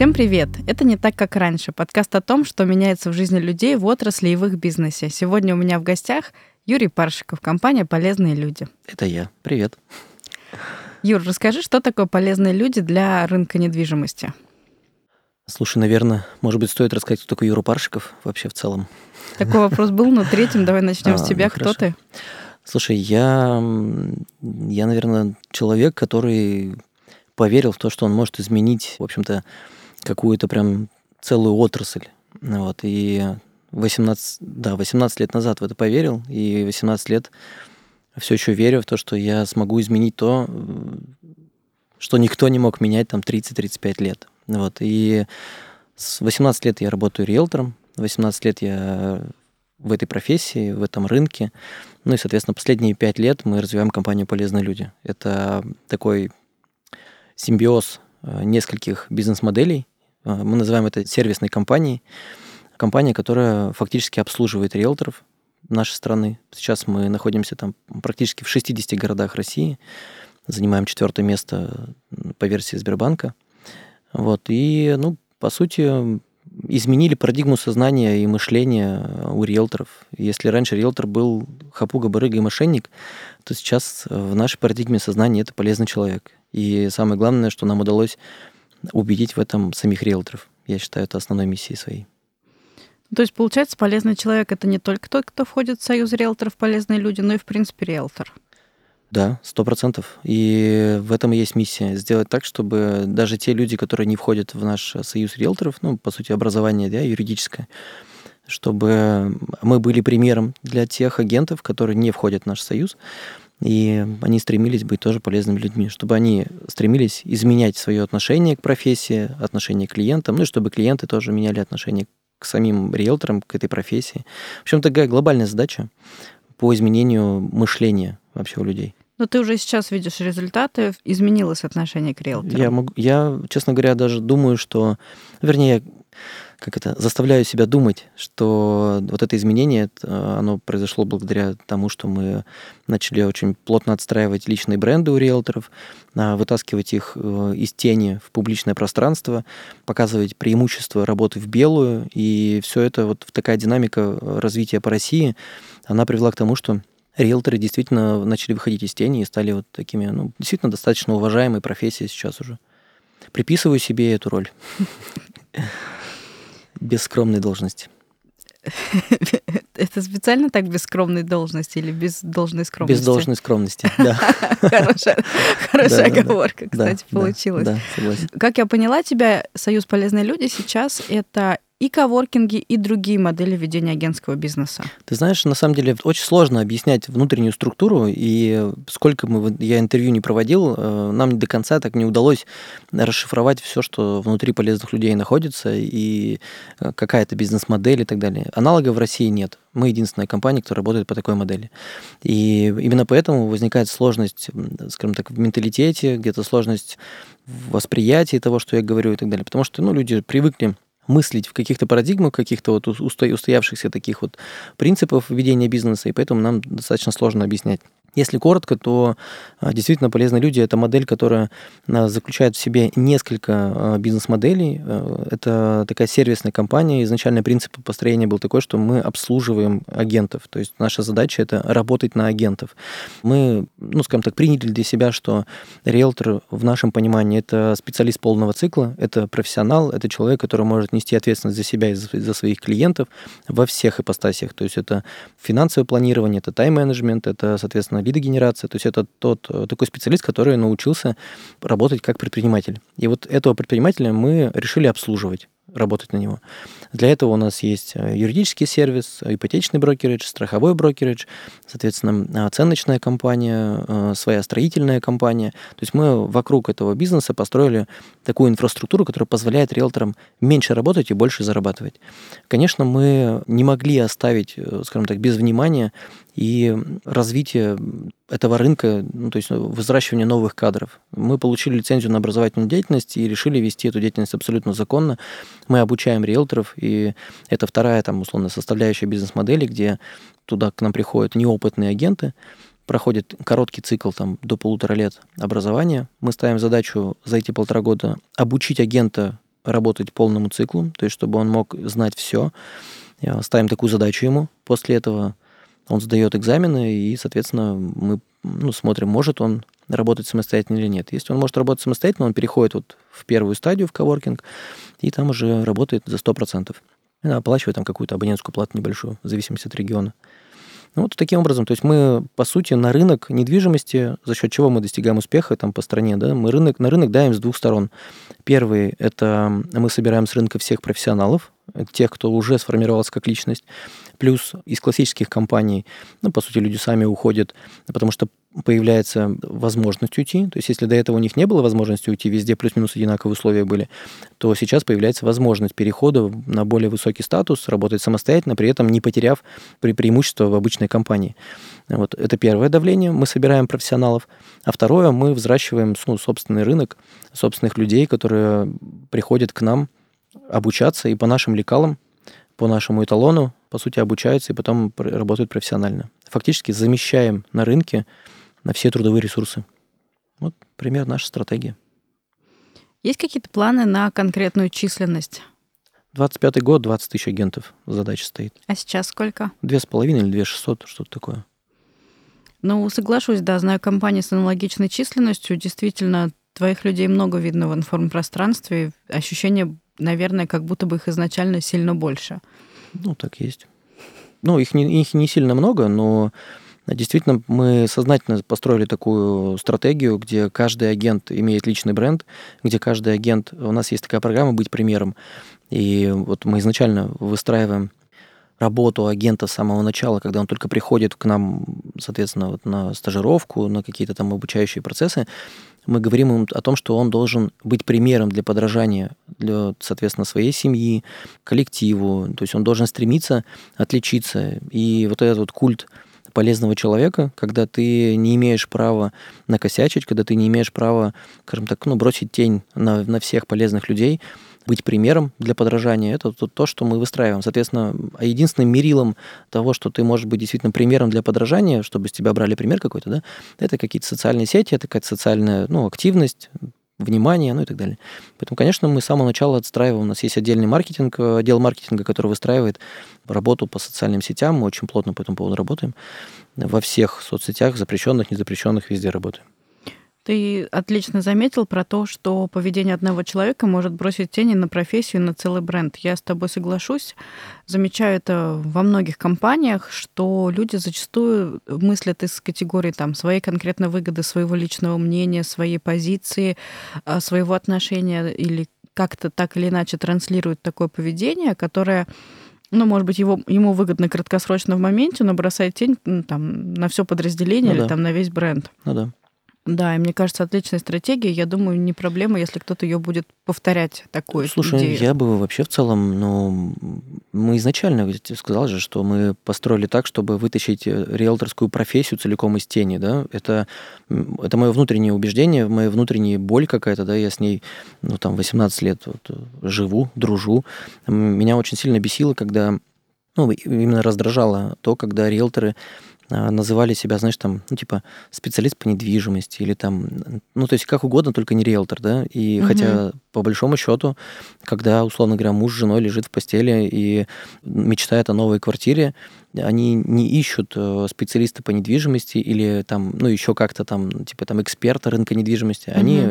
Всем привет! Это «Не так, как раньше» — подкаст о том, что меняется в жизни людей в отрасли и в их бизнесе. Сегодня у меня в гостях Юрий Паршиков, компания «Полезные люди». Это я. Привет. Юр, расскажи, что такое полезные люди для рынка недвижимости? Слушай, наверное, может быть, стоит рассказать, кто такой Юра Паршиков вообще в целом. Такой вопрос был, но третьим давай начнем с тебя. Кто ты? Слушай, я, я, наверное, человек, который поверил в то, что он может изменить, в общем-то, какую-то прям целую отрасль. Вот, и 18, да, 18 лет назад в это поверил, и 18 лет все еще верю в то, что я смогу изменить то, что никто не мог менять там 30-35 лет. Вот, и с 18 лет я работаю риэлтором, 18 лет я в этой профессии, в этом рынке. Ну и, соответственно, последние пять лет мы развиваем компанию «Полезные люди». Это такой симбиоз э, нескольких бизнес-моделей. Э, мы называем это сервисной компанией. Компания, которая фактически обслуживает риэлторов нашей страны. Сейчас мы находимся там практически в 60 городах России. Занимаем четвертое место по версии Сбербанка. Вот. И, ну, по сути, изменили парадигму сознания и мышления у риэлторов. Если раньше риэлтор был хапуга, барыга и мошенник, то сейчас в нашей парадигме сознания это полезный человек. И самое главное, что нам удалось убедить в этом самих риэлторов. Я считаю, это основной миссией своей. То есть, получается, полезный человек это не только тот, кто входит в союз риэлторов, полезные люди, но и, в принципе, риэлтор. Да, сто процентов. И в этом и есть миссия. Сделать так, чтобы даже те люди, которые не входят в наш союз риэлторов, ну, по сути, образование да, юридическое, чтобы мы были примером для тех агентов, которые не входят в наш союз, и они стремились быть тоже полезными людьми, чтобы они стремились изменять свое отношение к профессии, отношение к клиентам, ну и чтобы клиенты тоже меняли отношение к самим риэлторам, к этой профессии. В общем, такая глобальная задача по изменению мышления вообще у людей. Но ты уже сейчас видишь результаты, изменилось отношение к риэлторам. Я, могу, я, честно говоря, даже думаю, что... Вернее, как это, заставляю себя думать, что вот это изменение, оно произошло благодаря тому, что мы начали очень плотно отстраивать личные бренды у риэлторов, а, вытаскивать их э, из тени в публичное пространство, показывать преимущества работы в белую, и все это вот такая динамика развития по России, она привела к тому, что риэлторы действительно начали выходить из тени и стали вот такими, ну, действительно достаточно уважаемой профессией сейчас уже. Приписываю себе эту роль. Без скромной должности. Это специально так без скромной должности или без должной скромности? Без должной скромности, да. Хорошая оговорка, кстати, получилась. Да, согласен. Как я поняла тебя, Союз «Полезные люди» сейчас это и коворкинги, и другие модели ведения агентского бизнеса? Ты знаешь, на самом деле очень сложно объяснять внутреннюю структуру, и сколько мы, я интервью не проводил, э, нам до конца так не удалось расшифровать все, что внутри полезных людей находится, и э, какая-то бизнес-модель и так далее. Аналогов в России нет. Мы единственная компания, которая работает по такой модели. И именно поэтому возникает сложность, скажем так, в менталитете, где-то сложность в восприятии того, что я говорю и так далее. Потому что ну, люди привыкли мыслить в каких-то парадигмах, каких-то вот устоявшихся таких вот принципов ведения бизнеса, и поэтому нам достаточно сложно объяснять. Если коротко, то а, действительно полезные люди – это модель, которая а, заключает в себе несколько а, бизнес-моделей. Это такая сервисная компания. Изначальный принцип построения был такой, что мы обслуживаем агентов. То есть наша задача – это работать на агентов. Мы, ну, скажем так, приняли для себя, что риэлтор в нашем понимании – это специалист полного цикла, это профессионал, это человек, который может нести ответственность за себя и за своих клиентов во всех ипостасиях. То есть это финансовое планирование, это тайм-менеджмент, это, соответственно, лидогенерация. То есть это тот э, такой специалист, который научился работать как предприниматель. И вот этого предпринимателя мы решили обслуживать работать на него. Для этого у нас есть э, юридический сервис, ипотечный брокеридж, страховой брокеридж, соответственно, э, оценочная компания, своя строительная компания. То есть мы вокруг этого бизнеса построили такую инфраструктуру, которая позволяет риэлторам меньше работать и больше зарабатывать. Конечно, мы не могли оставить, скажем так, без внимания и развитие этого рынка, ну, то есть взращивание новых кадров. Мы получили лицензию на образовательную деятельность и решили вести эту деятельность абсолютно законно. Мы обучаем риэлторов, и это вторая, там, условно, составляющая бизнес-модели, где туда к нам приходят неопытные агенты, проходит короткий цикл там, до полутора лет образования. Мы ставим задачу за эти полтора года обучить агента работать полному циклу, то есть чтобы он мог знать все. Ставим такую задачу ему. После этого он сдает экзамены, и, соответственно, мы ну, смотрим, может он работать самостоятельно или нет. Если он может работать самостоятельно, он переходит вот в первую стадию, в коворкинг, и там уже работает за 100%. И оплачивает там какую-то абонентскую плату небольшую, в зависимости от региона. Ну, вот таким образом, то есть мы, по сути, на рынок недвижимости, за счет чего мы достигаем успеха там по стране, да, мы рынок, на рынок даем с двух сторон. Первый – это мы собираем с рынка всех профессионалов, тех, кто уже сформировался как личность, плюс из классических компаний, ну, по сути, люди сами уходят, потому что появляется возможность уйти. То есть, если до этого у них не было возможности уйти, везде плюс-минус одинаковые условия были, то сейчас появляется возможность перехода на более высокий статус, работать самостоятельно, при этом не потеряв при преимущество в обычной компании. Вот это первое давление, мы собираем профессионалов. А второе, мы взращиваем ну, собственный рынок, собственных людей, которые приходят к нам обучаться и по нашим лекалам, по нашему эталону, по сути, обучаются и потом работают профессионально. Фактически замещаем на рынке на все трудовые ресурсы. Вот пример нашей стратегии. Есть какие-то планы на конкретную численность? 25 год, 20 тысяч агентов задача стоит. А сейчас сколько? Две с половиной или две шестьсот, что-то такое. Ну, соглашусь, да, знаю компании с аналогичной численностью. Действительно, твоих людей много видно в информпространстве. Ощущение, наверное, как будто бы их изначально сильно больше. Ну, так есть. Ну, их не, их не сильно много, но Действительно, мы сознательно построили такую стратегию, где каждый агент имеет личный бренд, где каждый агент... У нас есть такая программа «Быть примером». И вот мы изначально выстраиваем работу агента с самого начала, когда он только приходит к нам, соответственно, вот на стажировку, на какие-то там обучающие процессы, мы говорим ему о том, что он должен быть примером для подражания для, соответственно, своей семьи, коллективу. То есть он должен стремиться отличиться. И вот этот вот культ полезного человека, когда ты не имеешь права накосячить, когда ты не имеешь права, скажем так, ну, бросить тень на, на всех полезных людей, быть примером для подражания, это то, то, что мы выстраиваем. Соответственно, единственным мерилом того, что ты можешь быть действительно примером для подражания, чтобы с тебя брали пример какой-то, да, это какие-то социальные сети, это какая-то социальная ну, активность, внимание, ну и так далее. Поэтому, конечно, мы с самого начала отстраиваем. У нас есть отдельный маркетинг, э, отдел маркетинга, который выстраивает работу по социальным сетям. Мы очень плотно по этому поводу работаем. Во всех соцсетях, запрещенных, незапрещенных, везде работаем. Ты отлично заметил про то, что поведение одного человека может бросить тени на профессию, на целый бренд. Я с тобой соглашусь. Замечаю это во многих компаниях, что люди зачастую мыслят из категории там, своей конкретной выгоды, своего личного мнения, своей позиции, а, своего отношения или как-то так или иначе транслируют такое поведение, которое ну, может быть, его, ему выгодно краткосрочно в моменте, но бросает тень ну, там, на все подразделение ну, или да. там, на весь бренд. Ну да. Да, и мне кажется, отличная стратегия. Я думаю, не проблема, если кто-то ее будет повторять такую Слушай, идею. я бы вообще в целом, ну, мы изначально ведь сказал же, что мы построили так, чтобы вытащить э, риэлторскую профессию целиком из тени, да. Это, это мое внутреннее убеждение, моя внутренняя боль какая-то, да, я с ней, ну, там, 18 лет вот, э, живу, дружу. Меня очень сильно бесило, когда ну, именно раздражало то, когда риэлторы называли себя, знаешь, там, ну, типа, специалист по недвижимости или там, ну, то есть как угодно, только не риэлтор, да, и угу. хотя, по большому счету, когда, условно говоря, муж с женой лежит в постели и мечтает о новой квартире, они не ищут э, специалиста по недвижимости или там, ну, еще как-то там, типа, там, эксперта рынка недвижимости, угу. они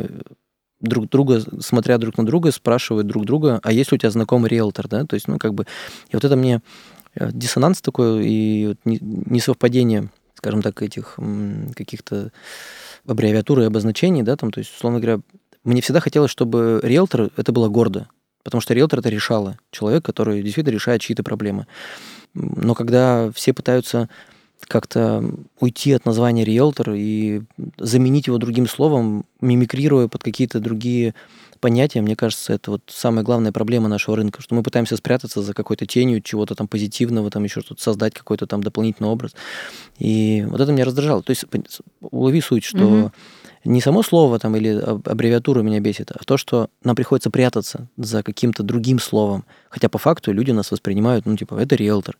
друг друга, смотря друг на друга, спрашивают друг друга, а есть ли у тебя знакомый риэлтор, да, то есть, ну, как бы, и вот это мне диссонанс такой и несовпадение, скажем так, этих каких-то аббревиатур и обозначений, да, там, то есть, условно говоря, мне всегда хотелось, чтобы риэлтор это было гордо, потому что риэлтор это решало, человек, который действительно решает чьи-то проблемы. Но когда все пытаются как-то уйти от названия риэлтор и заменить его другим словом, мимикрируя под какие-то другие понятия, мне кажется, это вот самая главная проблема нашего рынка, что мы пытаемся спрятаться за какой-то тенью чего-то там позитивного, там еще что-то создать, какой-то там дополнительный образ. И вот это меня раздражало. То есть улови суть, что угу. не само слово там или аббревиатура меня бесит, а то, что нам приходится прятаться за каким-то другим словом. Хотя по факту люди нас воспринимают, ну, типа, это риэлтор.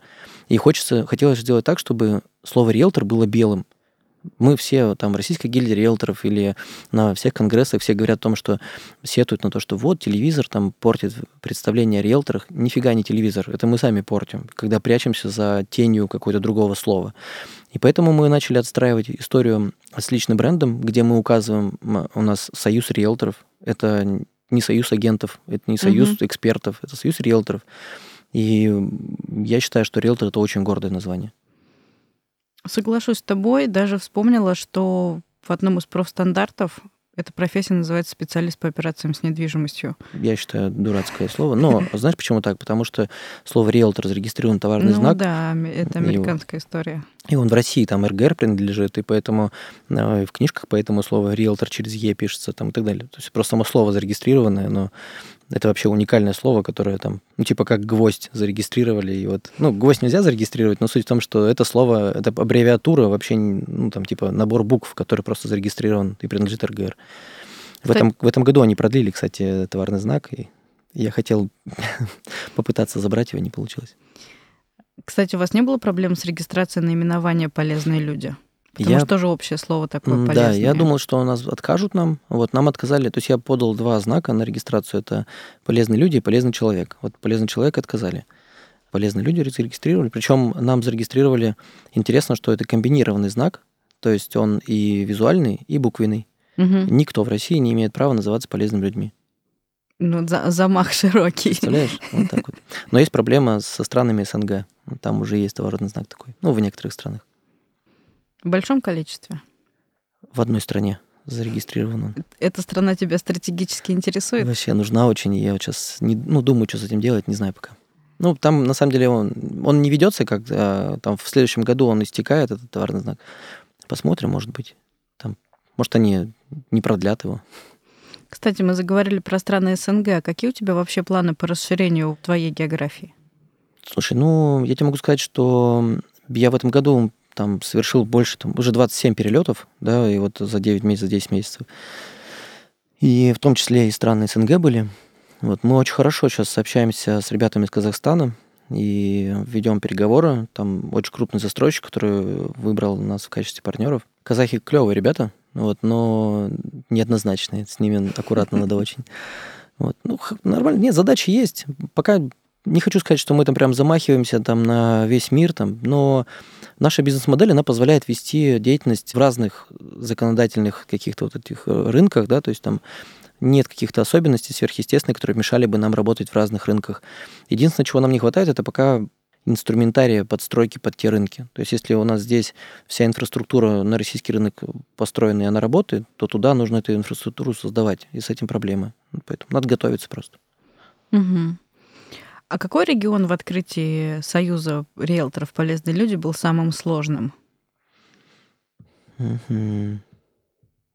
И хочется, хотелось сделать так, чтобы слово риэлтор было белым. Мы все, там, Российская гильдия риэлторов или на всех конгрессах все говорят о том, что сетуют на то, что вот телевизор там портит представление о риэлторах. Нифига не телевизор, это мы сами портим, когда прячемся за тенью какого-то другого слова. И поэтому мы начали отстраивать историю с личным брендом, где мы указываем, у нас союз риэлторов, это не союз агентов, это не союз угу. экспертов, это союз риэлторов. И я считаю, что риэлтор это очень гордое название. Соглашусь с тобой. Даже вспомнила, что в одном из профстандартов эта профессия называется специалист по операциям с недвижимостью. Я считаю, дурацкое слово. Но знаешь, почему так? Потому что слово риэлтор зарегистрирован товарный ну, знак. да, это американская и, история. И он в России там РГР принадлежит, и поэтому э, в книжках поэтому слово риэлтор через Е пишется там и так далее. То есть просто само слово зарегистрированное, но это вообще уникальное слово, которое там, ну, типа как гвоздь зарегистрировали. И вот, ну, гвоздь нельзя зарегистрировать, но суть в том, что это слово, это аббревиатура вообще, ну, там, типа набор букв, который просто зарегистрирован и принадлежит РГР. В этом, в этом году они продлили, кстати, товарный знак, и я хотел попытаться забрать его, не получилось. Кстати, у вас не было проблем с регистрацией наименования «полезные люди»? Потому я... что тоже общее слово такое полезное. Да, я думал, что у нас откажут нам. Вот, нам отказали. То есть я подал два знака на регистрацию. Это полезные люди и полезный человек. Вот полезный человек отказали. Полезные люди зарегистрировали. Причем нам зарегистрировали... Интересно, что это комбинированный знак. То есть он и визуальный, и буквенный. Угу. Никто в России не имеет права называться полезными людьми. Ну, за, замах широкий. Представляешь? Вот так вот. Но есть проблема со странами СНГ. Там уже есть товарный знак такой. Ну, в некоторых странах. В большом количестве? В одной стране зарегистрировано. Эта страна тебя стратегически интересует? Вообще нужна очень. Я вот сейчас не, ну, думаю, что с этим делать, не знаю пока. Ну, там, на самом деле, он, он не ведется, как а, там в следующем году он истекает, этот товарный знак. Посмотрим, может быть. Там, может, они не продлят его. Кстати, мы заговорили про страны СНГ. А какие у тебя вообще планы по расширению твоей географии? Слушай, ну, я тебе могу сказать, что я в этом году там совершил больше, там, уже 27 перелетов, да, и вот за 9 месяцев, за 10 месяцев. И в том числе и страны СНГ были. Вот мы очень хорошо сейчас общаемся с ребятами из Казахстана и ведем переговоры. Там очень крупный застройщик, который выбрал нас в качестве партнеров. Казахи клевые ребята, вот, но неоднозначные. С ними аккуратно надо очень. Вот. Ну, нормально. Нет, задачи есть. Пока не хочу сказать, что мы там прям замахиваемся там на весь мир, там, но наша бизнес-модель, она позволяет вести деятельность в разных законодательных каких-то вот этих э, рынках, да, то есть там нет каких-то особенностей сверхъестественных, которые мешали бы нам работать в разных рынках. Единственное, чего нам не хватает, это пока инструментария подстройки под те рынки. То есть если у нас здесь вся инфраструктура на российский рынок построена и она работает, то туда нужно эту инфраструктуру создавать, и с этим проблемы. Поэтому надо готовиться просто. Угу. А какой регион в открытии Союза риэлторов «Полезные люди» был самым сложным?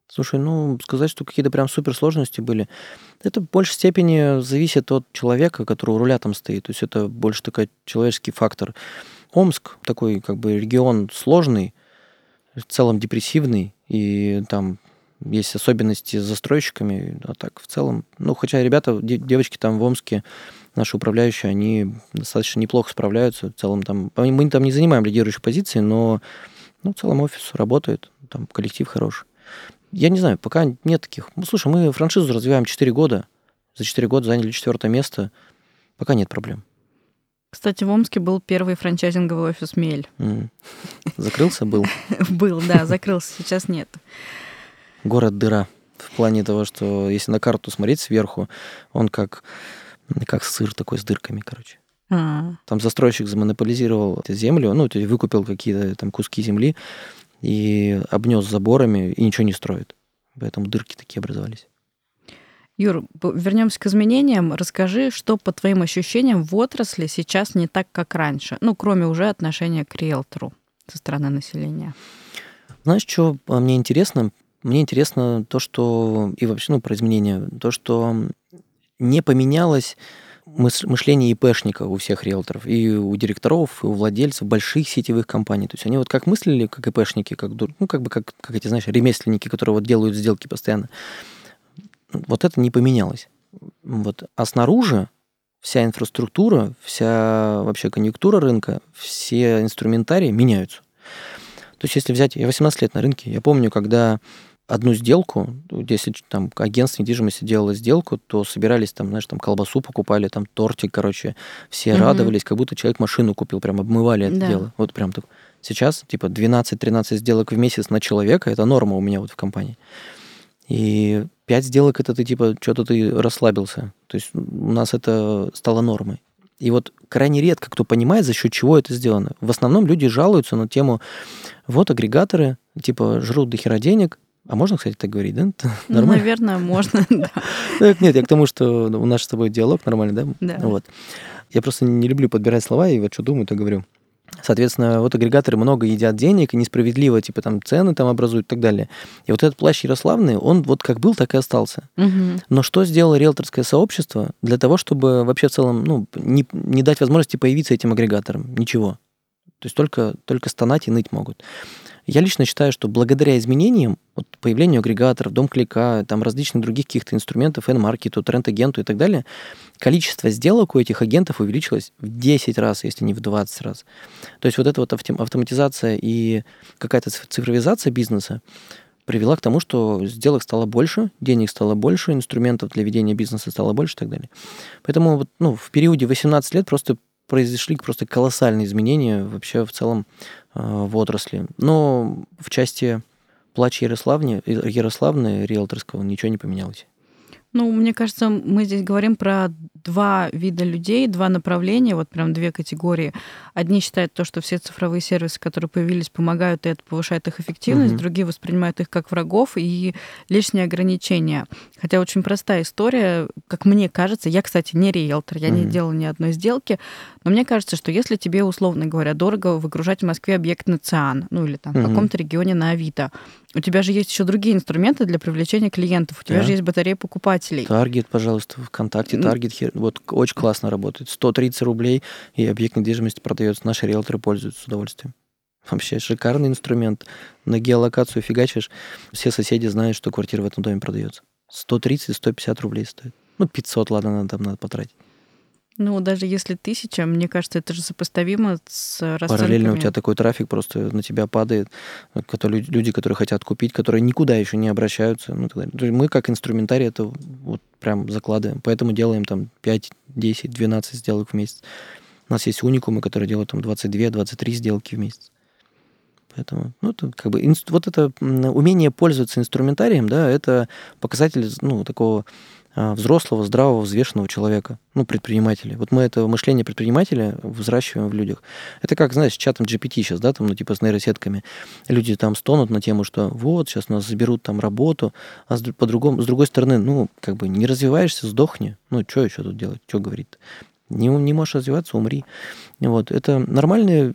Слушай, ну, сказать, что какие-то прям суперсложности были, это в большей степени зависит от человека, который у руля там стоит. То есть это больше такой человеческий фактор. Омск такой как бы регион сложный, в целом депрессивный, и там есть особенности с застройщиками, а так в целом, ну, хотя ребята, девочки там в Омске, наши управляющие, они достаточно неплохо справляются. В целом там, мы там не занимаем лидирующие позиции, но ну, в целом офис работает, там коллектив хороший. Я не знаю, пока нет таких. Ну, слушай, мы франшизу развиваем 4 года. За 4 года заняли четвертое место. Пока нет проблем. Кстати, в Омске был первый франчайзинговый офис «Мель». Закрылся? Был? Был, да, закрылся. Сейчас нет. Город дыра. В плане того, что если на карту смотреть сверху, он как как сыр такой с дырками, короче. А-а-а. Там застройщик замонополизировал землю, ну, то есть выкупил какие-то там куски земли и обнес заборами и ничего не строит. Поэтому дырки такие образовались. Юр, вернемся к изменениям. Расскажи, что по твоим ощущениям в отрасли сейчас не так, как раньше, ну, кроме уже отношения к риэлтору со стороны населения. Знаешь, что мне интересно? Мне интересно то, что и вообще, ну, про изменения, то, что не поменялось мышление ИПшника у всех риэлторов, и у директоров, и у владельцев больших сетевых компаний. То есть они вот как мыслили, как ИПшники, как, ну, как бы как, как эти, знаешь, ремесленники, которые вот делают сделки постоянно. Вот это не поменялось. Вот. А снаружи вся инфраструктура, вся вообще конъюнктура рынка, все инструментарии меняются. То есть, если взять, я 18 лет на рынке, я помню, когда одну сделку, если там агентство недвижимости делало сделку, то собирались там, знаешь, там колбасу покупали, там тортик, короче, все mm-hmm. радовались, как будто человек машину купил, прям обмывали это да. дело. Вот прям так. Сейчас, типа, 12-13 сделок в месяц на человека, это норма у меня вот в компании. И 5 сделок это ты, типа, что-то ты расслабился. То есть у нас это стало нормой. И вот крайне редко кто понимает, за счет чего это сделано. В основном люди жалуются на тему, вот агрегаторы, типа, жрут до хера денег, а можно, кстати, так говорить, да? Ну, нормально? Наверное, можно, да. Ну, нет, я к тому, что у нас с тобой диалог нормальный, да? Да. Вот. Я просто не люблю подбирать слова, и вот что думаю, то говорю. Соответственно, вот агрегаторы много едят денег, и несправедливо, типа, там, цены там образуют и так далее. И вот этот плащ Ярославный, он вот как был, так и остался. Угу. Но что сделало риэлторское сообщество для того, чтобы вообще в целом, ну, не, не дать возможности появиться этим агрегаторам? Ничего. То есть только, только стонать и ныть могут. Я лично считаю, что благодаря изменениям, вот появлению агрегаторов, дом клика, там различных других каких-то инструментов, N-маркету, тренд-агенту и так далее, количество сделок у этих агентов увеличилось в 10 раз, если не в 20 раз. То есть вот эта вот автоматизация и какая-то цифровизация бизнеса привела к тому, что сделок стало больше, денег стало больше, инструментов для ведения бизнеса стало больше и так далее. Поэтому вот, ну, в периоде 18 лет просто произошли просто колоссальные изменения вообще в целом в отрасли. Но в части плача Ярославны, Ярославны риэлторского ничего не поменялось. Ну, мне кажется, мы здесь говорим про два вида людей, два направления, вот прям две категории. Одни считают то, что все цифровые сервисы, которые появились, помогают, и это повышает их эффективность, угу. другие воспринимают их как врагов и лишние ограничения. Хотя очень простая история, как мне кажется, я, кстати, не риэлтор, я угу. не делала ни одной сделки, но мне кажется, что если тебе, условно говоря, дорого выгружать в Москве объект на ЦИАН, ну или там угу. в каком-то регионе на Авито, у тебя же есть еще другие инструменты для привлечения клиентов. У тебя да. же есть батарея покупателей. Таргет, пожалуйста, ВКонтакте, Таргет, вот очень классно работает. 130 рублей, и объект недвижимости продается. Наши риэлторы пользуются с удовольствием. Вообще шикарный инструмент. На геолокацию фигачишь, все соседи знают, что квартира в этом доме продается. 130-150 рублей стоит. Ну, 500, ладно, надо, там надо потратить. Ну, даже если тысяча, мне кажется, это же сопоставимо с расценками. Параллельно у тебя такой трафик просто на тебя падает. Которые, люди, которые хотят купить, которые никуда еще не обращаются. Ну. Мы как инструментарий это вот прям закладываем. Поэтому делаем там 5, 10, 12 сделок в месяц. У нас есть уникумы, которые делают там 22-23 сделки в месяц. Поэтому, ну, это как бы вот это умение пользоваться инструментарием, да, это показатель, ну, такого взрослого, здравого, взвешенного человека, ну, предпринимателя. Вот мы это мышление предпринимателя взращиваем в людях. Это как, знаешь, с чатом GPT сейчас, да, там, ну, типа с нейросетками. Люди там стонут на тему, что вот, сейчас нас заберут там работу, а с, по-другому, с другой стороны, ну, как бы не развиваешься, сдохни. Ну, что еще тут делать, что говорит? Не, не можешь развиваться, умри. Вот, это нормальная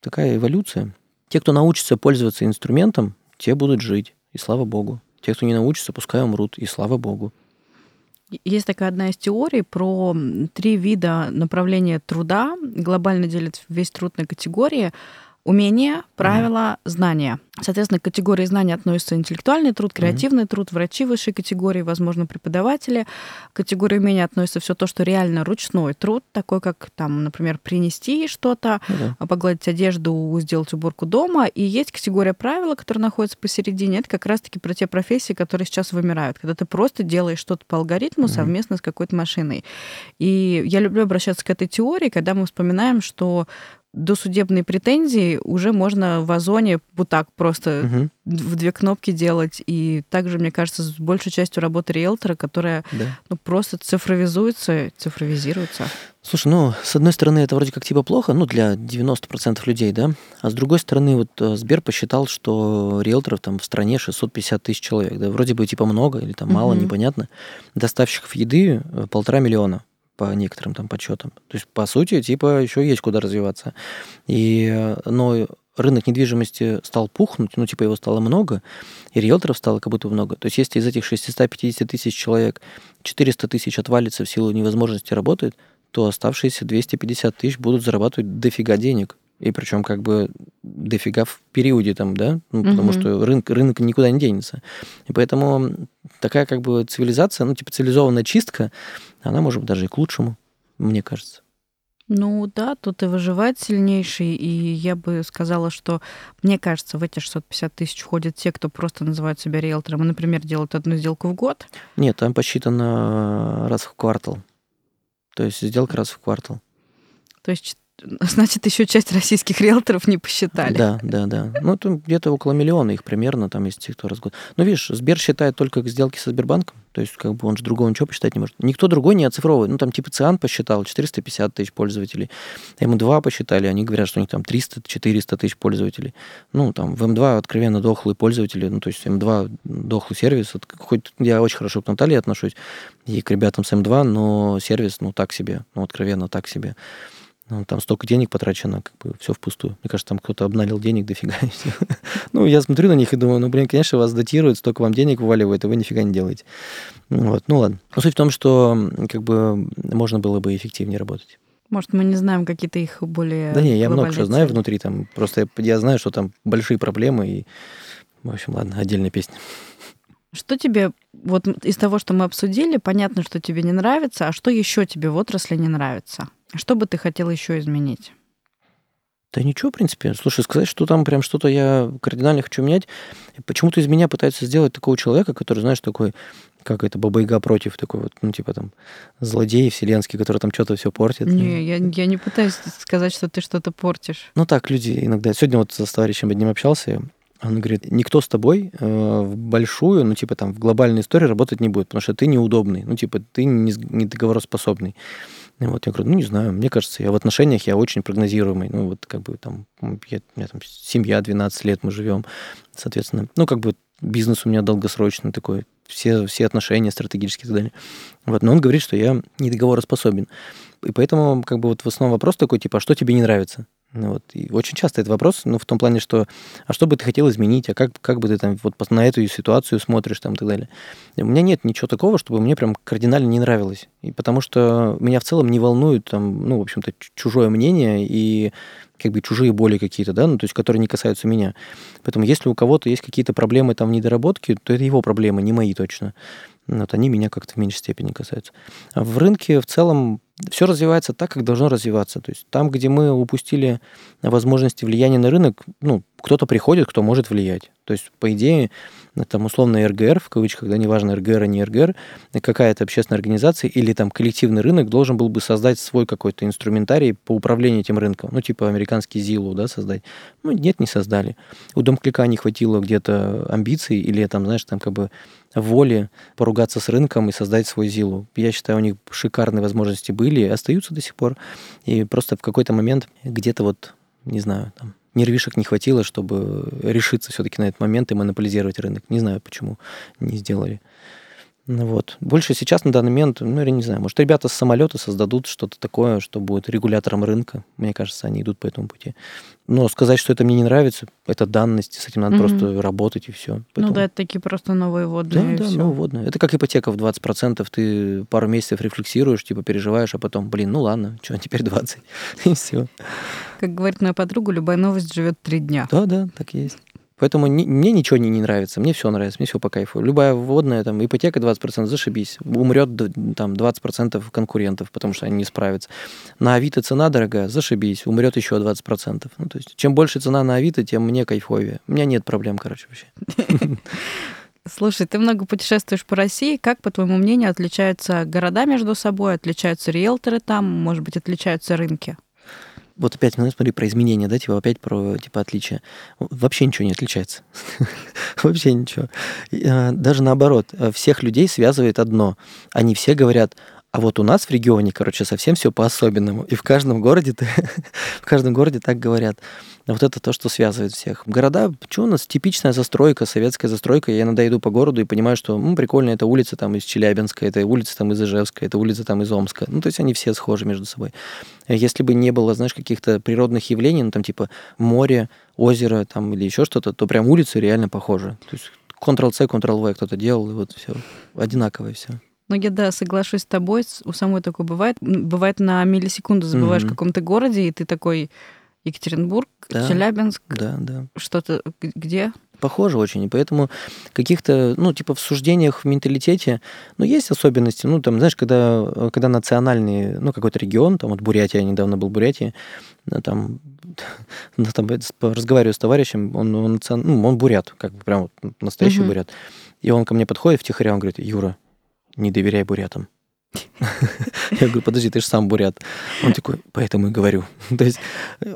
такая эволюция. Те, кто научится пользоваться инструментом, те будут жить, и слава богу. Те, кто не научится, пускай умрут, и слава богу. Есть такая одна из теорий про три вида направления труда. Глобально делят весь труд на категории. Умение, правила, знания. Соответственно, к категории знаний относятся интеллектуальный труд, креативный mm-hmm. труд, врачи высшей категории, возможно, преподаватели. К категории умения относится все то, что реально ручной труд, такой как, там, например, принести что-то, mm-hmm. погладить одежду, сделать уборку дома. И есть категория правила, которая находится посередине. Это как раз-таки про те профессии, которые сейчас вымирают, когда ты просто делаешь что-то по алгоритму mm-hmm. совместно с какой-то машиной. И я люблю обращаться к этой теории, когда мы вспоминаем, что досудебные претензии уже можно в Озоне вот так просто угу. в две кнопки делать. И также, мне кажется, с большей частью работы риэлтора, которая да. ну, просто цифровизуется, цифровизируется. Слушай, ну, с одной стороны, это вроде как типа плохо, ну, для 90% людей, да, а с другой стороны, вот э, Сбер посчитал, что риэлторов там в стране 650 тысяч человек, да, вроде бы типа много или там мало, угу. непонятно. Доставщиков еды э, полтора миллиона по некоторым там подсчетам. То есть, по сути, типа, еще есть куда развиваться. И, но рынок недвижимости стал пухнуть, ну, типа, его стало много, и риэлторов стало как будто много. То есть, если из этих 650 тысяч человек 400 тысяч отвалится в силу невозможности работать, то оставшиеся 250 тысяч будут зарабатывать дофига денег. И причем как бы дофига в периоде там, да, ну, потому угу. что рынок, рынок никуда не денется. И поэтому такая как бы цивилизация, ну, типа цивилизованная чистка, она может быть даже и к лучшему, мне кажется. Ну да, тут и выживает сильнейший, и я бы сказала, что мне кажется, в эти 650 тысяч входят те, кто просто называют себя риэлтором и, например, делают одну сделку в год. Нет, там посчитано раз в квартал. То есть сделка раз в квартал. То есть Значит, еще часть российских риэлторов не посчитали. Да, да, да. Ну, это где-то около миллиона их примерно, там есть кто раз в год. Ну, видишь, Сбер считает только сделки со Сбербанком, то есть как бы он же другого ничего посчитать не может. Никто другой не оцифровывает. Ну, там типа ЦИАН посчитал 450 тысяч пользователей, М2 посчитали, они говорят, что у них там 300-400 тысяч пользователей. Ну, там в М2 откровенно дохлые пользователи, ну, то есть М2 дохлый сервис. Хоть я очень хорошо к Наталье отношусь и к ребятам с М2, но сервис, ну, так себе, ну, откровенно так себе. Ну, там столько денег потрачено, как бы все впустую. Мне кажется, там кто-то обналил денег дофига. ну, я смотрю на них и думаю, ну, блин, конечно, вас датируют, столько вам денег вываливают, а вы нифига не делаете. Вот, ну ладно. Но суть в том, что как бы можно было бы эффективнее работать. Может, мы не знаем какие-то их более Да не, я много что знаю внутри, там просто я, я знаю, что там большие проблемы, и, в общем, ладно, отдельная песня. Что тебе, вот из того, что мы обсудили, понятно, что тебе не нравится, а что еще тебе в отрасли не нравится? Что бы ты хотел еще изменить? Да ничего, в принципе. Слушай, сказать, что там прям что-то я кардинально хочу менять. Почему-то из меня пытаются сделать такого человека, который, знаешь, такой, как это, Баба против, такой вот, ну, типа там, злодей вселенский, который там что-то все портит. Не, я, я не пытаюсь сказать, что ты что-то портишь. Ну так, люди иногда... Сегодня вот с товарищем одним общался, он говорит, никто с тобой э, в большую, ну, типа там, в глобальной истории работать не будет, потому что ты неудобный, ну, типа, ты не, не договороспособный. И вот я говорю, ну, не знаю, мне кажется, я в отношениях я очень прогнозируемый. Ну, вот как бы там, я, у меня там семья, 12 лет мы живем, соответственно. Ну, как бы бизнес у меня долгосрочный такой, все, все отношения стратегические и так далее. Вот, но он говорит, что я недоговороспособен. И поэтому, как бы, вот в основном вопрос такой, типа, а что тебе не нравится? Ну, вот. И очень часто этот вопрос, ну, в том плане, что а что бы ты хотел изменить, а как, как бы ты там вот на эту ситуацию смотришь там и так далее. И у меня нет ничего такого, чтобы мне прям кардинально не нравилось. И потому что меня в целом не волнует там, ну, в общем-то, чужое мнение и как бы чужие боли какие-то, да, ну, то есть, которые не касаются меня. Поэтому если у кого-то есть какие-то проблемы там недоработки, то это его проблемы, не мои точно. Вот они меня как-то в меньшей степени касаются. А в рынке в целом все развивается так, как должно развиваться. То есть там, где мы упустили возможности влияния на рынок, ну, кто-то приходит, кто может влиять. То есть, по идее, там условно РГР, в кавычках, да, неважно, РГР, а не РГР, какая-то общественная организация или там коллективный рынок должен был бы создать свой какой-то инструментарий по управлению этим рынком. Ну, типа американский ЗИЛу, да, создать. Ну, нет, не создали. У Домклика не хватило где-то амбиций или там, знаешь, там как бы воли поругаться с рынком и создать свой ЗИЛу. Я считаю, у них шикарные возможности были остаются до сих пор. И просто в какой-то момент где-то вот, не знаю, там, нервишек не хватило, чтобы решиться все-таки на этот момент и монополизировать рынок. Не знаю, почему не сделали. Ну вот. Больше сейчас на данный момент, ну, я не знаю, может, ребята с самолета создадут что-то такое, что будет регулятором рынка. Мне кажется, они идут по этому пути. Но сказать, что это мне не нравится, это данность, с этим надо угу. просто работать и все. Ну Поэтому... Ну да, это такие просто новые водные. Да, да, новые водные. Это как ипотека в 20%. Ты пару месяцев рефлексируешь, типа переживаешь, а потом, блин, ну ладно, что, теперь 20. и все. Как говорит моя подруга, любая новость живет три дня. Да, да, так и есть. Поэтому не, мне ничего не, не нравится, мне все нравится, мне все по кайфу. Любая вводная, там, ипотека 20%, зашибись. Умрет там 20% конкурентов, потому что они не справятся. На Авито цена дорогая, зашибись, умрет еще 20%. Ну, то есть, чем больше цена на Авито, тем мне кайфовее. У меня нет проблем, короче, вообще. Слушай, ты много путешествуешь по России. Как, по твоему мнению, отличаются города между собой, отличаются риэлторы там, может быть, отличаются рынки? Вот опять, ну, смотри, про изменения, да, типа опять про типа отличия. Вообще ничего не отличается. Вообще ничего. А, даже наоборот, э, всех людей связывает одно. Они все говорят, а вот у нас в регионе, короче, совсем все по-особенному. И в каждом городе, в каждом городе так говорят. Вот это то, что связывает всех. Города, что у нас типичная застройка, советская застройка. Я иногда иду по городу и понимаю, что ну, прикольно, это улица там из Челябинска, это улица там из Ижевска, это улица там из Омска. Ну, то есть они все схожи между собой. Если бы не было, знаешь, каких-то природных явлений, ну, там типа море, озеро там или еще что-то, то прям улицы реально похожи. То есть Ctrl-C, Ctrl-V кто-то делал, и вот все одинаковое все. Ну, я, да, соглашусь с тобой. У самой такое бывает. Бывает на миллисекунду забываешь mm-hmm. в каком-то городе, и ты такой Екатеринбург, да, Челябинск. Да, да. Что-то где? Похоже очень, и поэтому каких-то, ну, типа в суждениях, в менталитете, ну, есть особенности, ну, там, знаешь, когда, когда национальный, ну, какой-то регион, там, вот Бурятия, я недавно был в Бурятии, э, там, ну, там разговариваю с товарищем, он, он, ну, он бурят, как бы прям вот настоящий угу. бурят, и он ко мне подходит втихаря, он говорит, Юра, не доверяй бурятам. Я говорю, подожди, ты же сам бурят. Он такой, поэтому и говорю. То есть,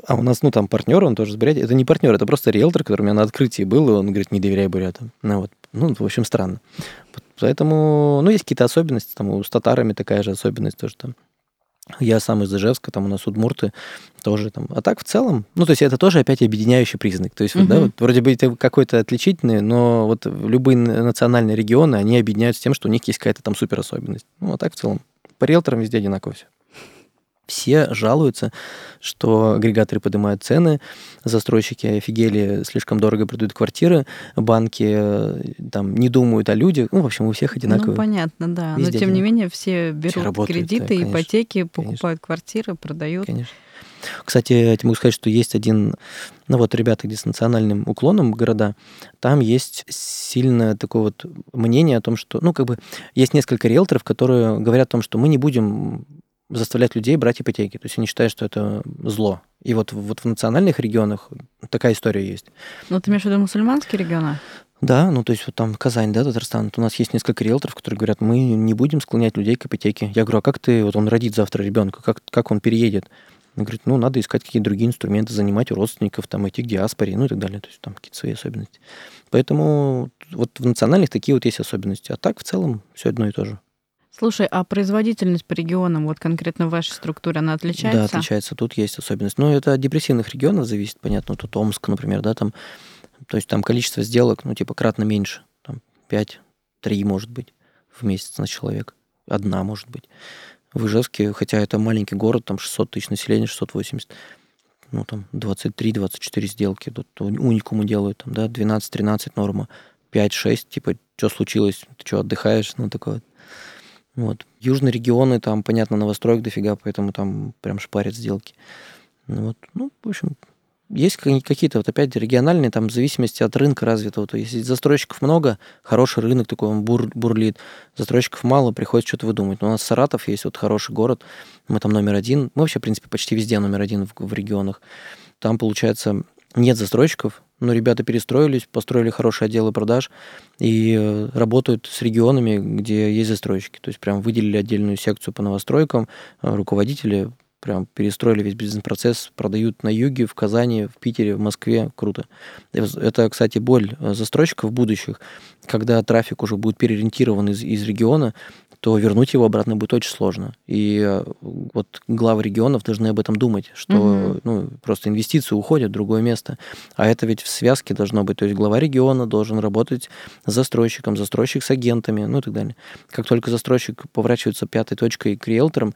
а у нас, ну, там партнер, он тоже с Бурятии. Это не партнер, это просто риэлтор, который у меня на открытии был, и он говорит, не доверяй бурятам. Ну, вот. Ну, в общем, странно. Поэтому, ну, есть какие-то особенности, там, у с татарами такая же особенность тоже там. Я сам из Ижевска, там у нас удмурты тоже там. А так в целом, ну, то есть это тоже опять объединяющий признак. То есть, угу. вот, да, вот, вроде бы это какой-то отличительный, но вот любые национальные регионы, они объединяются тем, что у них есть какая-то там супер особенность. Ну, а так в целом. По риэлторам везде одинаково все все жалуются, что агрегаторы поднимают цены, застройщики офигели, слишком дорого продают квартиры, банки э, там не думают о людях. Ну, в общем, у всех одинаково. Ну, понятно, да. Везде Но, тем не менее, все берут все работают, кредиты, да, ипотеки, покупают конечно. квартиры, продают. Конечно. Кстати, я тебе могу сказать, что есть один, ну вот ребята, где с национальным уклоном города, там есть сильное такое вот мнение о том, что, ну, как бы, есть несколько риэлторов, которые говорят о том, что мы не будем заставлять людей брать ипотеки. То есть они считают, что это зло. И вот, вот в национальных регионах такая история есть. Ну, ты имеешь в виду мусульманские регионы? Да, ну то есть вот там Казань, да, Татарстан, вот у нас есть несколько риэлторов, которые говорят, мы не будем склонять людей к ипотеке. Я говорю, а как ты, вот он родит завтра ребенка, как, как он переедет? Он говорит, ну надо искать какие-то другие инструменты, занимать у родственников, там идти к диаспоре, ну и так далее. То есть там какие-то свои особенности. Поэтому вот в национальных такие вот есть особенности. А так в целом все одно и то же. Слушай, а производительность по регионам, вот конкретно в вашей структуре, она отличается? Да, отличается. Тут есть особенность. Но это от депрессивных регионов зависит, понятно. Тут Омск, например, да, там, то есть там количество сделок, ну, типа, кратно меньше. Там 5, 3, может быть, в месяц на человека. Одна, может быть. В Ижевске, хотя это маленький город, там 600 тысяч населения, 680, ну, там 23-24 сделки. Тут уникуму делают, там, да, 12-13 норма, 5-6, типа, что случилось, ты что, отдыхаешь, ну, такое вот. Южные регионы, там, понятно, новостроек дофига, поэтому там прям шпарят сделки. Ну вот. Ну, в общем, есть какие-то вот опять региональные, там, в зависимости от рынка развитого. То есть, если застройщиков много, хороший рынок такой, он бур, бурлит. Застройщиков мало, приходится что-то выдумать. Но у нас Саратов есть вот хороший город, мы там номер один. Мы вообще, в принципе, почти везде номер один в, в регионах. Там, получается, нет застройщиков, но ребята перестроились, построили хорошие отделы продаж и э, работают с регионами, где есть застройщики. То есть прям выделили отдельную секцию по новостройкам, э, руководители прям перестроили весь бизнес-процесс, продают на юге, в Казани, в Питере, в Москве. Круто. Это, кстати, боль э, застройщиков будущих, когда трафик уже будет переориентирован из, из региона, то вернуть его обратно будет очень сложно. И э, вот главы регионов должны об этом думать, что угу. ну, просто инвестиции уходят в другое место. А это ведь в связке должно быть. То есть глава региона должен работать с застройщиком, застройщик с агентами, ну и так далее. Как только застройщик поворачивается пятой точкой к риэлторам,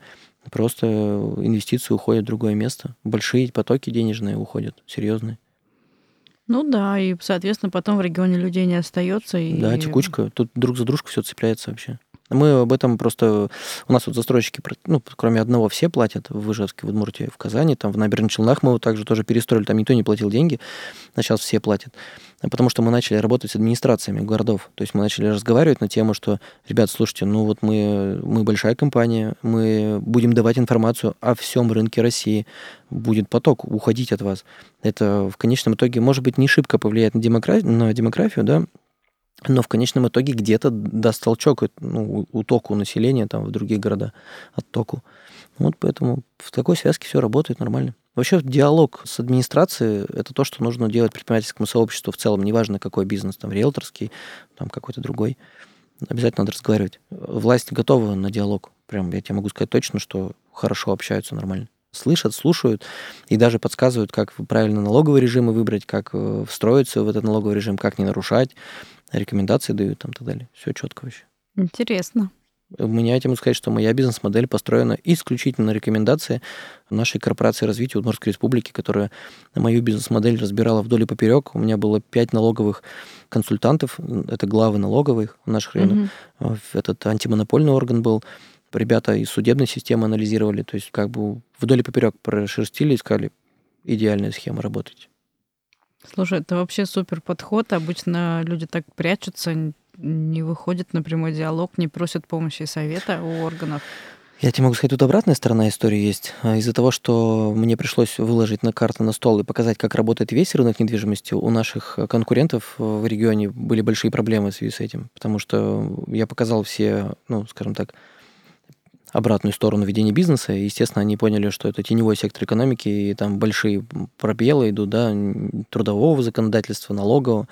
просто инвестиции уходят в другое место. Большие потоки денежные уходят, серьезные. Ну да, и, соответственно, потом в регионе людей не остается. И... Да, текучка. Тут друг за дружку все цепляется вообще. Мы об этом просто... У нас вот застройщики, ну, кроме одного, все платят в Ижевске, в Удмуртии, в Казани, там в набережных Челнах мы вот также тоже перестроили, там никто не платил деньги, а сейчас все платят. Потому что мы начали работать с администрациями городов. То есть мы начали разговаривать на тему, что, ребят, слушайте, ну вот мы, мы большая компания, мы будем давать информацию о всем рынке России, будет поток уходить от вас. Это в конечном итоге, может быть, не шибко повлияет на, демографию, на демографию, да, но в конечном итоге где-то даст толчок ну, утоку населения там, в другие города, оттоку. Вот поэтому в такой связке все работает нормально. Вообще диалог с администрацией – это то, что нужно делать предпринимательскому сообществу в целом, неважно какой бизнес, там риэлторский, там какой-то другой. Обязательно надо разговаривать. Власть готова на диалог. Прям я тебе могу сказать точно, что хорошо общаются нормально. Слышат, слушают и даже подсказывают, как правильно налоговые режимы выбрать, как э, встроиться в этот налоговый режим, как не нарушать, рекомендации дают там и так далее. Все четко вообще. Интересно. Меня я могу сказать, что моя бизнес-модель построена исключительно на рекомендации нашей корпорации развития Удмуртской республики, которая мою бизнес-модель разбирала вдоль и поперек. У меня было пять налоговых консультантов, это главы налоговых в наших районах. Угу. Этот антимонопольный орган был. Ребята из судебной системы анализировали, то есть как бы вдоль и поперек прошерстили и сказали, идеальная схема работать. Слушай, это вообще супер подход. Обычно люди так прячутся, не выходят на прямой диалог, не просят помощи и совета у органов. Я тебе могу сказать, тут обратная сторона истории есть. А, из-за того, что мне пришлось выложить на карту на стол и показать, как работает весь рынок недвижимости, у наших конкурентов в регионе были большие проблемы в связи с этим. Потому что я показал все, ну, скажем так, обратную сторону ведения бизнеса. И, естественно, они поняли, что это теневой сектор экономики, и там большие пробелы идут, да, трудового законодательства, налогового.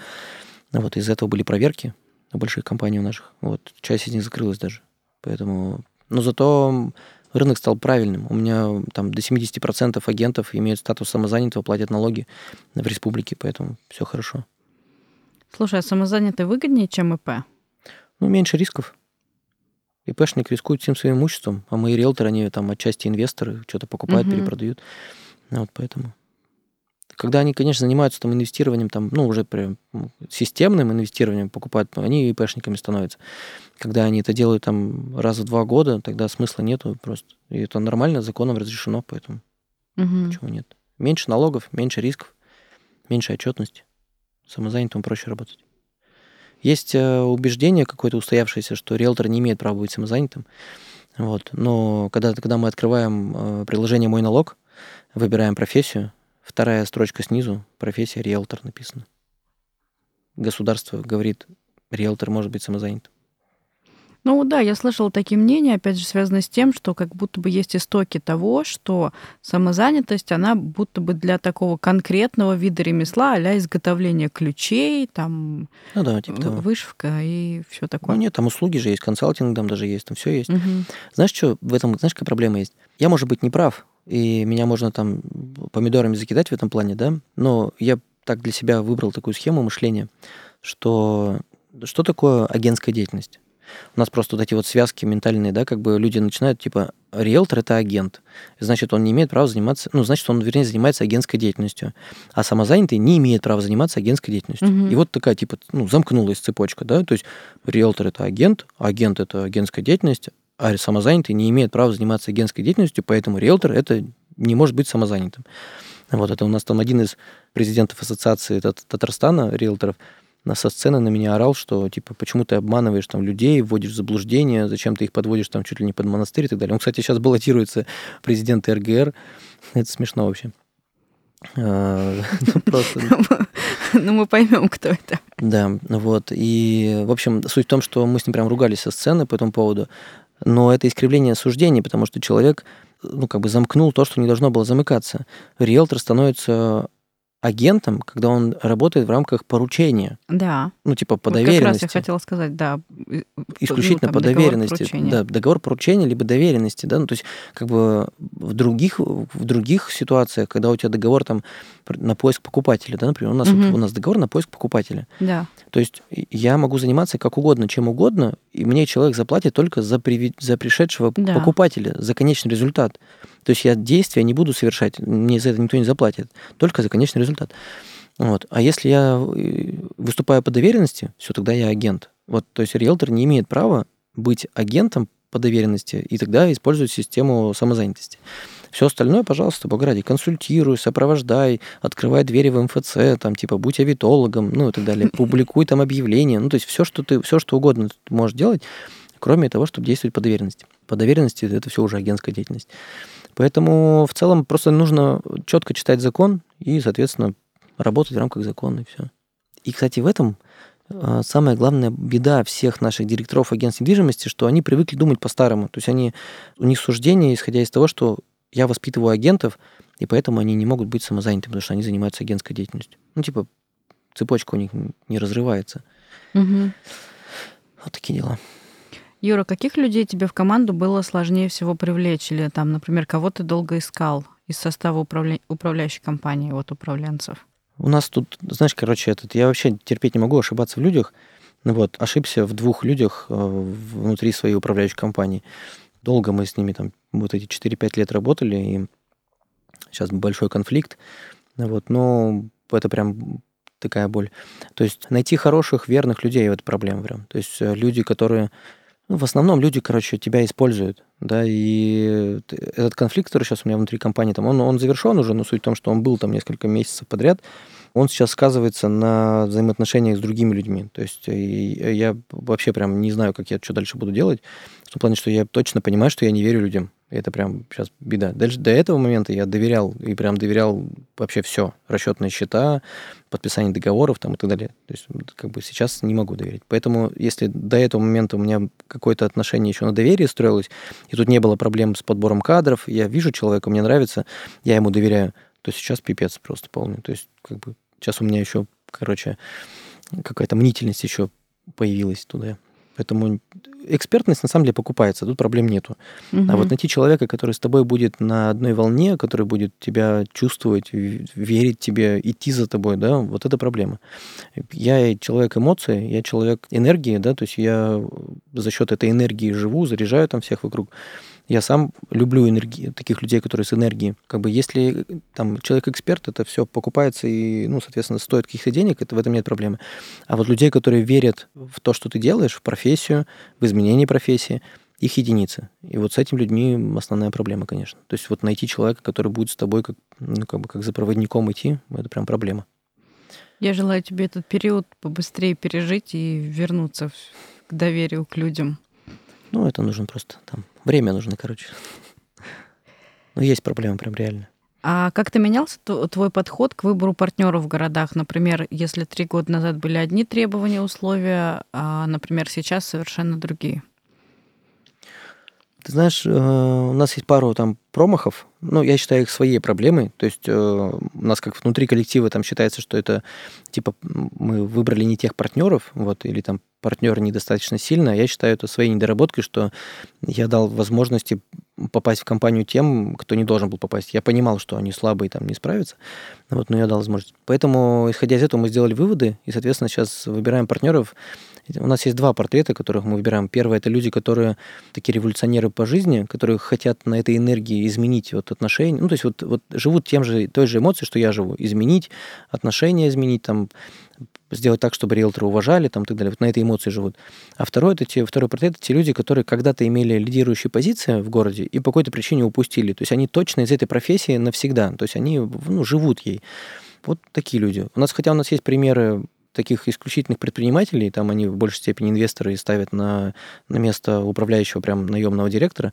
Вот, из этого были проверки на больших компаний у наших. Вот, часть из них закрылась даже. Поэтому но зато рынок стал правильным. У меня там до 70% агентов имеют статус самозанятого, платят налоги в республике, поэтому все хорошо. Слушай, а самозанятый выгоднее, чем ИП? Ну, меньше рисков. ИПшник рискует всем своим имуществом, а мои риэлторы, они там отчасти инвесторы, что-то покупают, угу. перепродают. Вот поэтому. Когда они, конечно, занимаются там инвестированием, там, ну, уже прям системным инвестированием покупают, они ИПшниками становятся. Когда они это делают там раз в два года, тогда смысла нету просто. И это нормально, законом разрешено, поэтому угу. почему нет? Меньше налогов, меньше рисков, меньше отчетности. Самозанятому проще работать. Есть э, убеждение какое-то устоявшееся, что риэлтор не имеет права быть самозанятым. Вот. Но когда, когда мы открываем э, приложение «Мой налог», выбираем профессию, Вторая строчка снизу, профессия риэлтор написано. Государство говорит, риэлтор может быть самозанят. Ну да, я слышала такие мнения, опять же, связанные с тем, что как будто бы есть истоки того, что самозанятость, она будто бы для такого конкретного вида ремесла, а изготовления ключей, там, ну да, типа того. вышивка и все такое. Ну нет, там услуги же есть, консалтинг там даже есть, там все есть. Угу. Знаешь, что в этом, знаешь, какая проблема есть? Я, может быть, не прав, и меня можно там помидорами закидать в этом плане, да, но я так для себя выбрал такую схему мышления, что что такое агентская деятельность? У нас просто вот эти вот связки ментальные, да, как бы люди начинают, типа, риэлтор – это агент. Значит, он не имеет права заниматься, ну, значит, он, вернее, занимается агентской деятельностью. А самозанятый не имеет права заниматься агентской деятельностью. Угу. И вот такая, типа, ну, замкнулась цепочка, да, то есть риэлтор – это агент, агент – это агентская деятельность, а самозанятый не имеет права заниматься агентской деятельностью, поэтому риэлтор это не может быть самозанятым. Вот это у нас там один из президентов ассоциации Татарстана, риэлторов, на со сцены на меня орал, что типа почему ты обманываешь там людей, вводишь в заблуждение, зачем ты их подводишь там чуть ли не под монастырь и так далее. Он, кстати, сейчас баллотируется президент РГР. Это смешно вообще. А, ну, ну, мы поймем, кто это. Да, вот. И, в общем, суть в том, что мы с ним прям ругались со сцены по этому поводу. Но это искривление суждений, потому что человек ну, как бы замкнул то, что не должно было замыкаться. Риэлтор становится агентом, когда он работает в рамках поручения. Да. Ну, типа по вот доверенности. Как раз я хотела сказать, да. Исключительно ну, по доверенности. Поручения. Да, договор поручения, либо доверенности, да. Ну, то есть, как бы в других, в других ситуациях, когда у тебя договор там на поиск покупателя, да, например, у нас, угу. вот, у нас договор на поиск покупателя. Да. То есть я могу заниматься как угодно, чем угодно, и мне человек заплатит только за, при... за пришедшего да. покупателя, за конечный результат. То есть я действия не буду совершать, мне за это никто не заплатит, только за конечный результат. Вот. А если я э, выступаю по доверенности, все, тогда я агент. Вот, то есть риэлтор не имеет права быть агентом по доверенности, и тогда использует систему самозанятости. Все остальное, пожалуйста, Бог ради, консультируй, сопровождай, открывай двери в МФЦ, там, типа, будь авитологом, ну и так далее, публикуй там объявления, ну, то есть все, что ты, все, что угодно ты можешь делать, кроме того, чтобы действовать по доверенности. По доверенности это все уже агентская деятельность. Поэтому в целом просто нужно четко читать закон и, соответственно, работать в рамках закона и все. И, кстати, в этом а, самая главная беда всех наших директоров агентств недвижимости, что они привыкли думать по-старому. То есть они, у них суждение, исходя из того, что я воспитываю агентов, и поэтому они не могут быть самозанятыми, потому что они занимаются агентской деятельностью. Ну, типа, цепочка у них не разрывается. Угу. Вот такие дела. Юра, каких людей тебе в команду было сложнее всего привлечь? Или там, например, кого ты долго искал из состава управля... управляющей компании, вот управленцев? У нас тут, знаешь, короче, этот, я вообще терпеть не могу ошибаться в людях. Ну вот, ошибся в двух людях э, внутри своей управляющей компании. Долго мы с ними там вот эти 4-5 лет работали, и сейчас большой конфликт. Вот, но это прям такая боль. То есть найти хороших, верных людей – это проблема прям. То есть э, люди, которые ну, в основном люди, короче, тебя используют, да, и этот конфликт, который сейчас у меня внутри компании, там, он, он завершен уже, но суть в том, что он был там несколько месяцев подряд, он сейчас сказывается на взаимоотношениях с другими людьми. То есть я вообще прям не знаю, как я что дальше буду делать. В том плане, что я точно понимаю, что я не верю людям. Это прям сейчас беда. Дальше до этого момента я доверял и прям доверял вообще все. Расчетные счета, подписание договоров там и так далее. То есть как бы сейчас не могу доверить. Поэтому если до этого момента у меня какое-то отношение еще на доверие строилось, и тут не было проблем с подбором кадров, я вижу человека, мне нравится, я ему доверяю, то сейчас пипец просто полный. То есть как бы сейчас у меня еще, короче, какая-то мнительность еще появилась туда. Поэтому экспертность на самом деле покупается, тут проблем нету. Угу. А вот найти человека, который с тобой будет на одной волне, который будет тебя чувствовать, верить тебе, идти за тобой, да, вот это проблема. Я человек эмоций, я человек энергии, да, то есть я за счет этой энергии живу, заряжаю там всех вокруг. Я сам люблю энергии, таких людей, которые с энергией. Как бы если там человек-эксперт, это все покупается и, ну, соответственно, стоит каких-то денег, это в этом нет проблемы. А вот людей, которые верят в то, что ты делаешь, в профессию, в изменение профессии, их единицы. И вот с этими людьми основная проблема, конечно. То есть вот найти человека, который будет с тобой как, ну, как бы как за проводником идти, это прям проблема. Я желаю тебе этот период побыстрее пережить и вернуться к доверию к людям. Ну, это нужно просто там. Время нужно, короче. Но есть проблема прям реально. А как то менялся твой подход к выбору партнеров в городах? Например, если три года назад были одни требования, условия, а, например, сейчас совершенно другие? Ты знаешь, э, у нас есть пару там промахов, ну, я считаю их своей проблемой, то есть э, у нас как внутри коллектива там считается, что это, типа, мы выбрали не тех партнеров, вот, или там партнер недостаточно сильно, а я считаю это своей недоработкой, что я дал возможности попасть в компанию тем, кто не должен был попасть. Я понимал, что они слабые, там не справятся, вот, но я дал возможность. Поэтому, исходя из этого, мы сделали выводы, и, соответственно, сейчас выбираем партнеров. У нас есть два портрета, которых мы выбираем. Первый – это люди, которые такие революционеры по жизни, которые хотят на этой энергии изменить вот отношения, ну, то есть вот, вот живут тем же, той же эмоцией, что я живу, изменить отношения, изменить, там, сделать так, чтобы риэлторы уважали, там, и так далее. Вот на этой эмоции живут. А второй, это те, второй портрет – это те люди, которые когда-то имели лидирующие позиции в городе и по какой-то причине упустили. То есть они точно из этой профессии навсегда. То есть они ну, живут ей. Вот такие люди. У нас, хотя у нас есть примеры таких исключительных предпринимателей, там они в большей степени инвесторы и ставят на, на место управляющего прям наемного директора,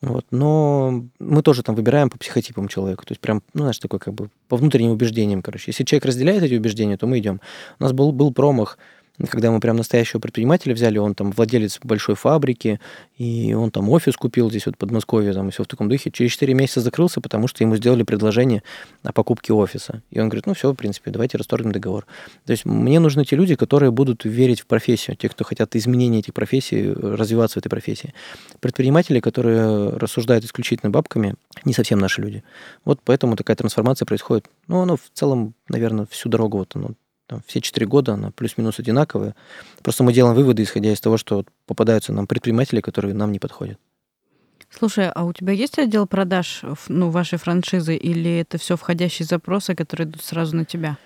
вот. Но мы тоже там выбираем по психотипам человека. То есть прям, ну, знаешь, такой как бы по внутренним убеждениям, короче. Если человек разделяет эти убеждения, то мы идем. У нас был, был промах когда мы прям настоящего предпринимателя взяли, он там владелец большой фабрики, и он там офис купил здесь вот в Подмосковье, там и все в таком духе. Через 4 месяца закрылся, потому что ему сделали предложение о покупке офиса. И он говорит, ну все, в принципе, давайте расторгнем договор. То есть мне нужны те люди, которые будут верить в профессию, те, кто хотят изменения этих профессий, развиваться в этой профессии. Предприниматели, которые рассуждают исключительно бабками, не совсем наши люди. Вот поэтому такая трансформация происходит. Ну, оно в целом, наверное, всю дорогу вот оно там, все четыре года она плюс-минус одинаковая. Просто мы делаем выводы, исходя из того, что попадаются нам предприниматели, которые нам не подходят. Слушай, а у тебя есть отдел продаж ну, вашей франшизы, или это все входящие запросы, которые идут сразу на тебя?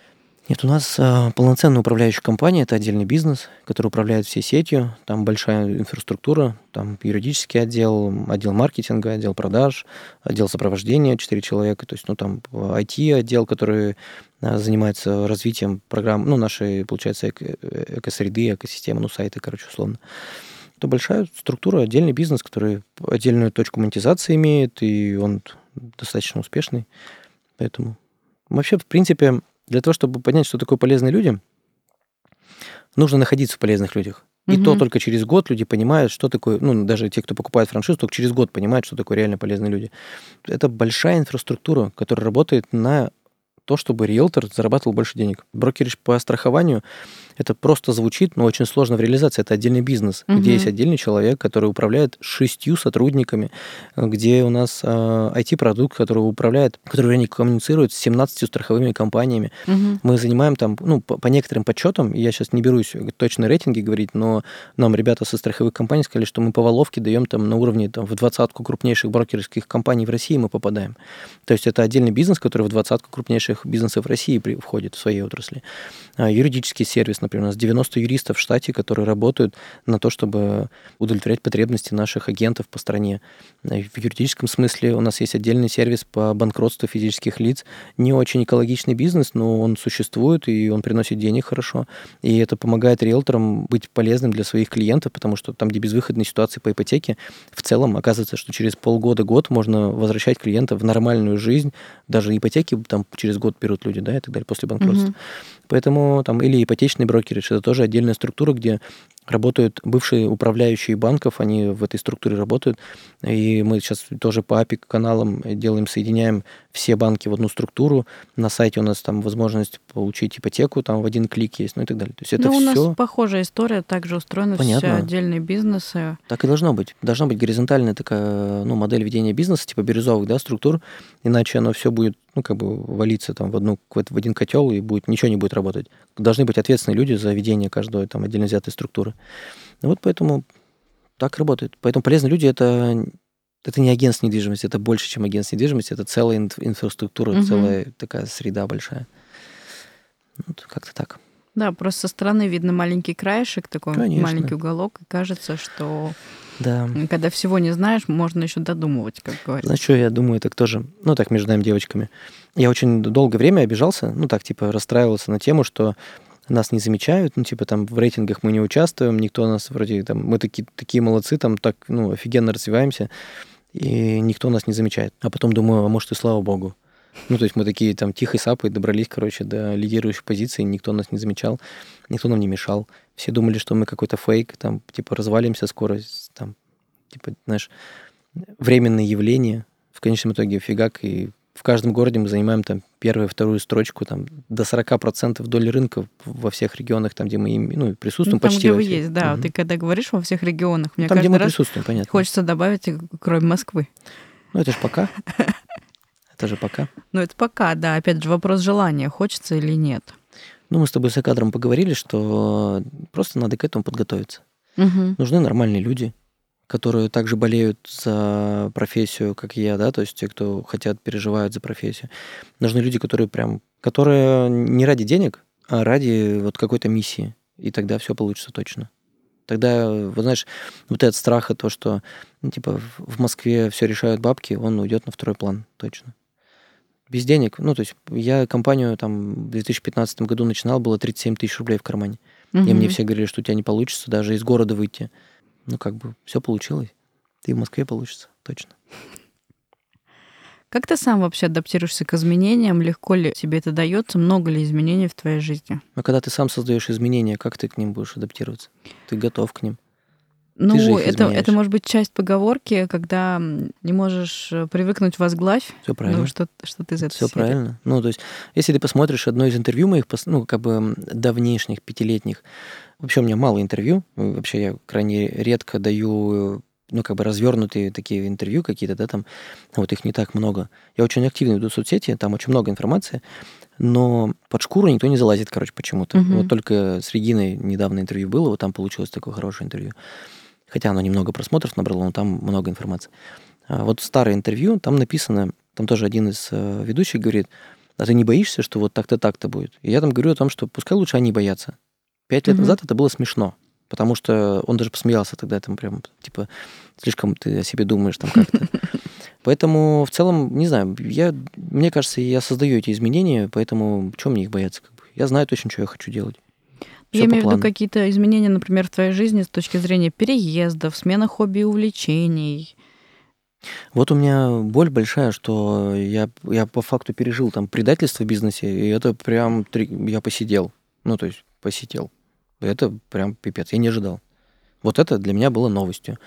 Нет, у нас э, полноценная управляющая компания, это отдельный бизнес, который управляет всей сетью, там большая инфраструктура, там юридический отдел, отдел маркетинга, отдел продаж, отдел сопровождения, 4 человека, то есть, ну, там IT-отдел, который э, занимается развитием программ, ну, нашей, получается, эко- экосреды, экосистемы, ну, сайты, короче, условно. Это большая структура, отдельный бизнес, который отдельную точку монетизации имеет, и он достаточно успешный, поэтому... Вообще, в принципе, для того, чтобы понять, что такое полезные люди, нужно находиться в полезных людях. И угу. то только через год люди понимают, что такое, ну, даже те, кто покупает франшизу, только через год понимают, что такое реально полезные люди. Это большая инфраструктура, которая работает на то, чтобы риэлтор зарабатывал больше денег. Брокериш по страхованию это просто звучит, но очень сложно в реализации. Это отдельный бизнес, угу. где есть отдельный человек, который управляет шестью сотрудниками, где у нас э, IT-продукт, который управляет, который они коммуницирует с 17 страховыми компаниями. Угу. Мы занимаем там, ну, по, по некоторым подсчетам, я сейчас не берусь точно рейтинги говорить, но нам ребята со страховых компаний сказали, что мы по воловке даем там на уровне там, в двадцатку крупнейших брокерских компаний в России мы попадаем. То есть это отдельный бизнес, который в двадцатку крупнейших бизнесов России при, входит в своей отрасли. А, юридический сервис, например, например, у нас 90 юристов в штате, которые работают на то, чтобы удовлетворять потребности наших агентов по стране. Э, в юридическом смысле у нас есть отдельный сервис по банкротству физических лиц. Не очень экологичный бизнес, но он существует, и он приносит денег хорошо. И это помогает риэлторам быть полезным для своих клиентов, потому что там, где безвыходные ситуации по ипотеке, в целом оказывается, что через полгода-год можно возвращать клиента в нормальную жизнь. Даже ипотеки там через год берут люди, да, и так далее, после банкротства. Угу. Поэтому там или ипотечный брокер, это тоже отдельная структура, где работают бывшие управляющие банков, они в этой структуре работают. И мы сейчас тоже по API каналам делаем, соединяем все банки в одну структуру. На сайте у нас там возможность получить ипотеку, там в один клик есть, ну и так далее. То есть это ну, все... у нас похожая история, также устроена Понятно. все отдельные бизнесы. Так и должно быть. Должна быть горизонтальная такая ну, модель ведения бизнеса, типа бирюзовых да, структур, иначе оно все будет ну, как бы валиться там в, одну, в один котел и будет, ничего не будет работать. Должны быть ответственные люди за ведение каждой там отдельно взятой структуры. Ну, вот поэтому так работает. Поэтому полезные люди это это не агентство недвижимости, это больше, чем агентство недвижимости, это целая инфраструктура, угу. целая такая среда большая. Вот как-то так. Да, просто со стороны видно маленький краешек, такой Конечно. маленький уголок, и кажется, что да. когда всего не знаешь, можно еще додумывать, как говорится. Знаешь, что я думаю, так тоже, ну так между нами девочками. Я очень долгое время обижался, ну так типа расстраивался на тему, что нас не замечают, ну, типа, там, в рейтингах мы не участвуем, никто нас вроде, там, мы такие, такие молодцы, там, так, ну, офигенно развиваемся, и никто нас не замечает. А потом думаю, а может, и слава богу. Ну, то есть мы такие там тихой сапой добрались, короче, до лидирующих позиций, никто нас не замечал, никто нам не мешал. Все думали, что мы какой-то фейк, там, типа, развалимся скоро, там, типа, знаешь, временное явление. В конечном итоге фигак, и в каждом городе мы занимаем там первую, вторую строчку, там до 40% доли рынка во всех регионах, там, где мы ну, присутствуем, ну, там, почти где вы есть, да. Угу. Ты когда говоришь во всех регионах, мне там, каждый где мы раз присутствуем, понятно. хочется добавить, кроме Москвы. Ну, это же пока. Это же пока. Ну, это пока, да. Опять же, вопрос желания, хочется или нет. Ну, мы с тобой с кадром поговорили, что просто надо к этому подготовиться. Угу. Нужны нормальные люди, которые также болеют за профессию, как и я, да, то есть те, кто хотят, переживают за профессию. Нужны люди, которые прям, которые не ради денег, а ради вот какой-то миссии. И тогда все получится точно. Тогда, вот знаешь, вот этот страх, то, что ну, типа в Москве все решают бабки, он уйдет на второй план, точно без денег. Ну, то есть я компанию там в 2015 году начинал, было 37 тысяч рублей в кармане. Угу. И мне все говорили, что у тебя не получится даже из города выйти. Ну, как бы все получилось. И в Москве получится, точно. Как ты сам вообще адаптируешься к изменениям? Легко ли тебе это дается? Много ли изменений в твоей жизни? А когда ты сам создаешь изменения, как ты к ним будешь адаптироваться? Ты готов к ним? Ну, это, это может быть часть поговорки, когда не можешь э, привыкнуть возглавь. Все правильно. Ну, что, что ты из этого Все правильно. Ну, то есть, если ты посмотришь одно из интервью моих, ну, как бы давнейшних, пятилетних, вообще у меня мало интервью, вообще я крайне редко даю ну, как бы развернутые такие интервью какие-то, да, там, вот их не так много. Я очень активно веду соцсети, там очень много информации, но под шкуру никто не залазит, короче, почему-то. Угу. Вот только с Региной недавно интервью было, вот там получилось такое хорошее интервью хотя оно немного просмотров набрало, но там много информации. А вот старое интервью, там написано, там тоже один из э, ведущих говорит, а ты не боишься, что вот так-то так-то будет? И я там говорю о том, что пускай лучше они боятся. Пять лет mm-hmm. назад это было смешно, потому что он даже посмеялся тогда, там прям, типа, слишком ты о себе думаешь там как-то. Поэтому в целом, не знаю, я, мне кажется, я создаю эти изменения, поэтому чем мне их бояться? Как бы? Я знаю точно, что я хочу делать. Я имею в виду какие-то изменения, например, в твоей жизни с точки зрения переездов, смена хобби и увлечений. Вот у меня боль большая, что я, я по факту пережил там предательство в бизнесе, и это прям три, я посидел. Ну, то есть посидел. Это прям пипец. Я не ожидал. Вот это для меня было новостью.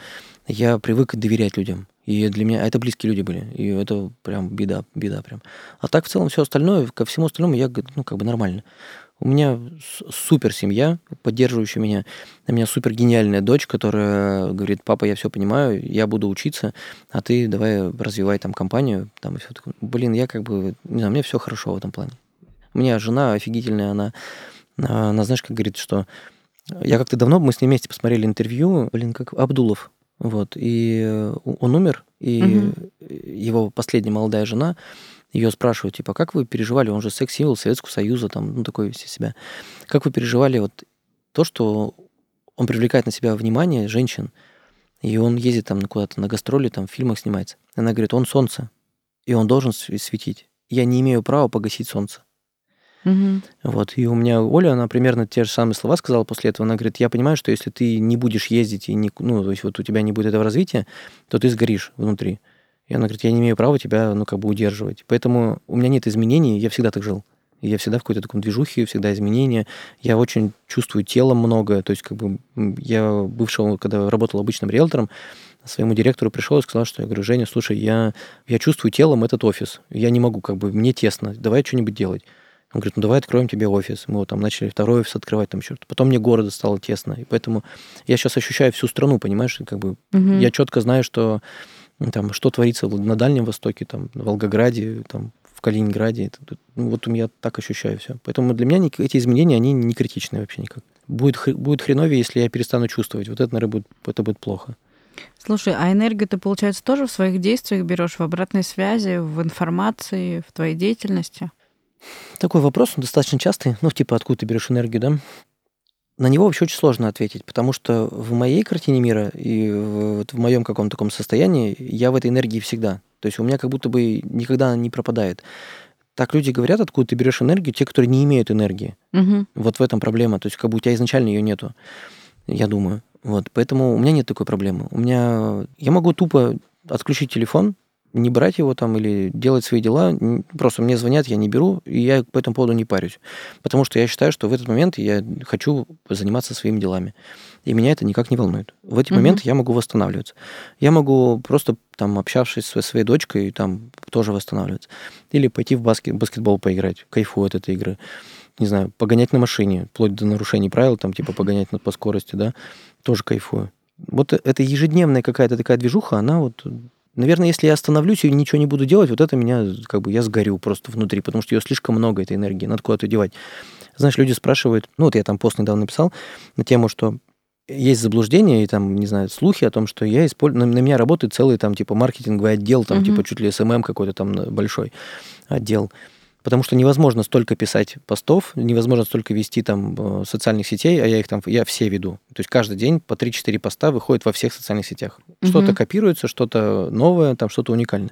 Я привык доверять людям. И для меня это близкие люди были. И это прям беда, беда прям. А так в целом все остальное, ко всему остальному я ну, как бы нормально. У меня супер семья, поддерживающая меня. У меня супер гениальная дочь, которая говорит, папа, я все понимаю, я буду учиться, а ты давай развивай там компанию. Там и все такое. Блин, я как бы, не знаю, меня все хорошо в этом плане. У меня жена офигительная, она, она знаешь, как говорит, что я как-то давно, мы с ней вместе посмотрели интервью, блин, как Абдулов, вот, и он умер, и угу. его последняя молодая жена, ее спрашивают, типа, как вы переживали, он же секс-символ Советского Союза, там, ну, такой все себя. Как вы переживали вот то, что он привлекает на себя внимание женщин, и он ездит там куда-то на гастроли, там в фильмах снимается. Она говорит, он солнце, и он должен светить. Я не имею права погасить солнце. Угу. Вот. И у меня Оля, она примерно те же самые слова сказала после этого. Она говорит, я понимаю, что если ты не будешь ездить, и не, ну, то есть вот у тебя не будет этого развития, то ты сгоришь внутри. И она говорит, я не имею права тебя, ну, как бы удерживать. Поэтому у меня нет изменений, я всегда так жил. Я всегда в какой-то таком движухе, всегда изменения. Я очень чувствую телом много. То есть, как бы, я бывшего, когда работал обычным риэлтором, своему директору пришел и сказал, что я говорю, Женя, слушай, я, я чувствую телом этот офис. Я не могу, как бы, мне тесно. Давай что-нибудь делать. Он говорит, ну давай откроем тебе офис. Мы вот там начали второй офис открывать, там еще. Потом мне города стало тесно. И поэтому я сейчас ощущаю всю страну, понимаешь? Как бы угу. я четко знаю, что там, что творится на Дальнем Востоке, там, в Волгограде, там, в Калининграде. Ну, вот я так ощущаю все. Поэтому для меня эти изменения, они не критичны вообще никак. Будет, будет хреновее, если я перестану чувствовать. Вот это, наверное, будет, это будет плохо. Слушай, а энергию ты, получается, тоже в своих действиях берешь в обратной связи, в информации, в твоей деятельности? Такой вопрос, он достаточно частый. Ну, типа, откуда ты берешь энергию, да? На него вообще очень сложно ответить, потому что в моей картине мира и в, в моем каком-то таком состоянии я в этой энергии всегда. То есть у меня как будто бы никогда она не пропадает. Так люди говорят, откуда ты берешь энергию, те, которые не имеют энергии. Угу. Вот в этом проблема. То есть как бы у тебя изначально ее нету, я думаю. Вот, поэтому у меня нет такой проблемы. У меня я могу тупо отключить телефон, не брать его там или делать свои дела. Просто мне звонят, я не беру, и я по этому поводу не парюсь. Потому что я считаю, что в этот момент я хочу заниматься своими делами. И меня это никак не волнует. В эти угу. моменты я могу восстанавливаться. Я могу просто там, общавшись со своей дочкой, там тоже восстанавливаться. Или пойти в баскет, баскетбол поиграть, кайфую от этой игры. Не знаю, погонять на машине, вплоть до нарушений правил, там, типа, погонять по скорости, да, тоже кайфую. Вот эта ежедневная какая-то такая движуха, она вот Наверное, если я остановлюсь и ничего не буду делать, вот это меня, как бы, я сгорю просто внутри, потому что ее слишком много, этой энергии, надо куда-то девать. Знаешь, люди спрашивают, ну вот я там пост недавно написал на тему, что есть заблуждение и там, не знаю, слухи о том, что я использую, на, на меня работает целый там типа маркетинговый отдел, там угу. типа чуть ли SMM какой-то там большой отдел потому что невозможно столько писать постов, невозможно столько вести там э, социальных сетей, а я их там, я все веду. То есть каждый день по 3-4 поста выходит во всех социальных сетях. Угу. Что-то копируется, что-то новое, там что-то уникальное.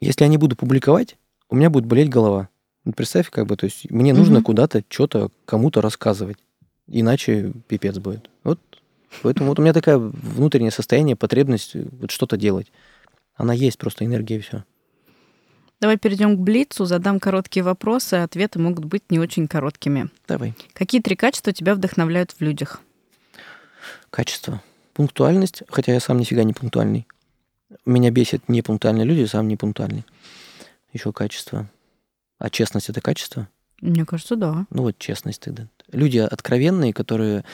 Если я не буду публиковать, у меня будет болеть голова. Представь, как бы, то есть мне угу. нужно куда-то что-то кому-то рассказывать, иначе пипец будет. Вот поэтому вот у меня такая внутреннее состояние, потребность вот что-то делать. Она есть просто энергия и все. Давай перейдем к Блицу, задам короткие вопросы, ответы могут быть не очень короткими. Давай. Какие три качества тебя вдохновляют в людях? Качество. Пунктуальность, хотя я сам нифига не пунктуальный. Меня бесит непунктуальные люди, сам не пунктуальный. Еще качество. А честность это качество? Мне кажется, да. Ну вот честность тогда. Люди откровенные, которые,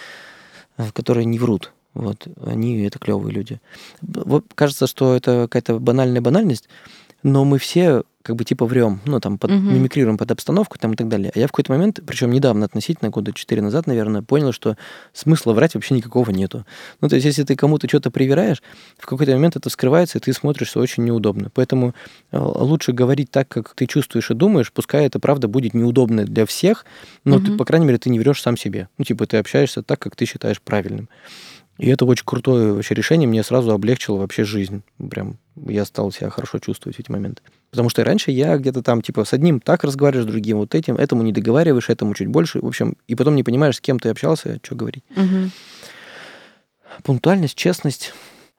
которые не врут. Вот, они это клевые люди. Вот кажется, что это какая-то банальная банальность, но мы все как бы типа врем, ну, там, под, угу. мимикрируем под обстановку там и так далее. А я в какой-то момент, причем недавно относительно, года четыре назад, наверное, понял, что смысла врать вообще никакого нету. Ну, то есть, если ты кому-то что-то привираешь, в какой-то момент это вскрывается, и ты смотришься очень неудобно. Поэтому э, лучше говорить так, как ты чувствуешь и думаешь, пускай это, правда, будет неудобно для всех, но угу. ты, по крайней мере, ты не врешь сам себе. Ну, типа, ты общаешься так, как ты считаешь правильным. И это очень крутое вообще решение, мне сразу облегчило вообще жизнь. Прям я стал себя хорошо чувствовать в эти моменты. Потому что раньше я где-то там, типа, с одним так разговариваешь, с другим вот этим, этому не договариваешь, этому чуть больше. В общем, и потом не понимаешь, с кем ты общался, что говорить. Угу. Пунктуальность, честность.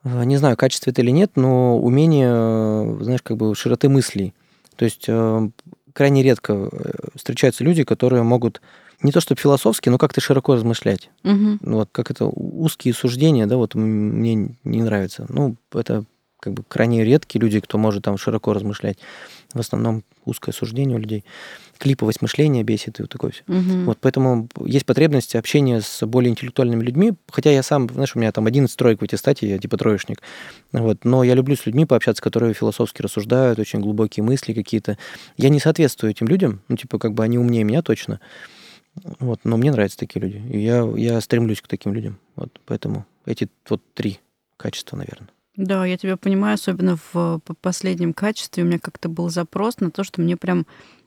Э, не знаю, качество это или нет, но умение, э, знаешь, как бы широты мыслей. То есть э, крайне редко встречаются люди, которые могут не то чтобы философски, но как-то широко размышлять. Угу. Вот как это узкие суждения, да, вот мне не нравится. Ну, это как бы крайне редкие люди, кто может там широко размышлять. В основном узкое суждение у людей. Клиповость мышления бесит и вот такое все. Угу. Вот поэтому есть потребность общения с более интеллектуальными людьми. Хотя я сам, знаешь, у меня там 11 троек в аттестате, я типа троечник. Вот. Но я люблю с людьми пообщаться, которые философски рассуждают, очень глубокие мысли какие-то. Я не соответствую этим людям, ну, типа, как бы они умнее меня точно. Вот, но мне нравятся такие люди. И я, я стремлюсь к таким людям. Вот, поэтому эти вот три качества, наверное. Да, я тебя понимаю, особенно в последнем качестве у меня как-то был запрос на то, что мне прям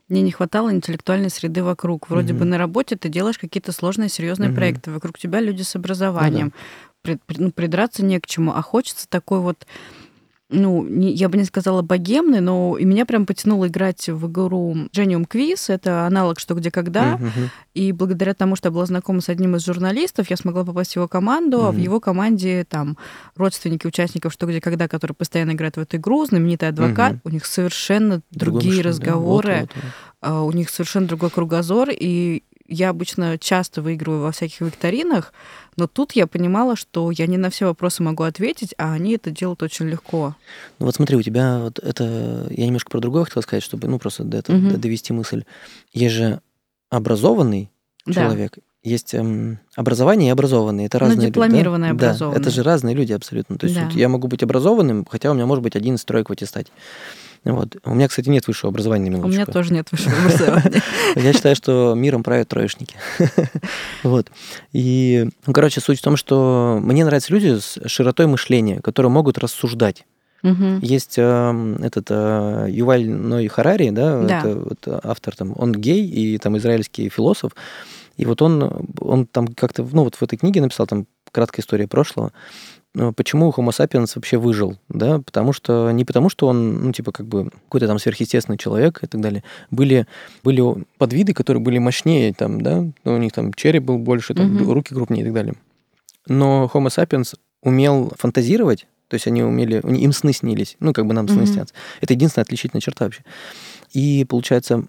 Мне не хватало интеллектуальной среды вокруг. Вроде Мгм. бы на работе ты делаешь какие-то сложные, серьезные Мгм. проекты. Вокруг тебя люди с образованием. При- при- ну, придраться не к чему. А хочется такой вот, ну, не- я бы не сказала богемный, но и меня прям потянуло играть в игру Genium Quiz. Это аналог «Что, где, когда». Мгм. И благодаря тому, что я была знакома с одним из журналистов, я смогла попасть в его команду, а в его команде там родственники участников «Что, где, когда», которые постоянно играют в эту игру, знаменитый адвокат, Мгм. у них совершенно другие да. разговоры, Вот, вот, вот. а, у них совершенно другой кругозор, и я обычно часто выигрываю во всяких викторинах, но тут я понимала, что я не на все вопросы могу ответить, а они это делают очень легко. Ну вот смотри, у тебя вот это... Я немножко про другое хотел сказать, чтобы, ну, просто до этого до- довести мысль. Есть же образованный Да. человек, есть эм, образование и образованный. Это Ну, разные люди, да? дипломированный, Да, это же разные люди абсолютно. То есть Да. вот я могу быть образованным, хотя у меня может быть один из троек в аттестате. Вот. У меня, кстати, нет высшего образования, на У меня минуточку. тоже нет высшего образования. Я считаю, что миром правят троечники. Вот. И, ну, короче, суть в том, что мне нравятся люди с широтой мышления, которые могут рассуждать. Мгм. Есть эм, этот э, Юваль Ной Харари, да, Да. это вот автор там, он гей и там израильский философ, и вот он, он там как-то, ну вот в этой книге написал там краткая история прошлого, э, почему Homo sapiens вообще выжил, да, потому что, не потому что он, ну, типа, как бы какой-то там сверхъестественный человек и так далее, были, были подвиды, которые были мощнее, там, да, ну, у них там череп был больше, там, Мгм. руки крупнее и так далее. Но Homo sapiens умел фантазировать, то есть они умели, им сны снились, ну, как бы нам сны Мгм. снятся. Это единственная отличительная черта вообще. И, получается,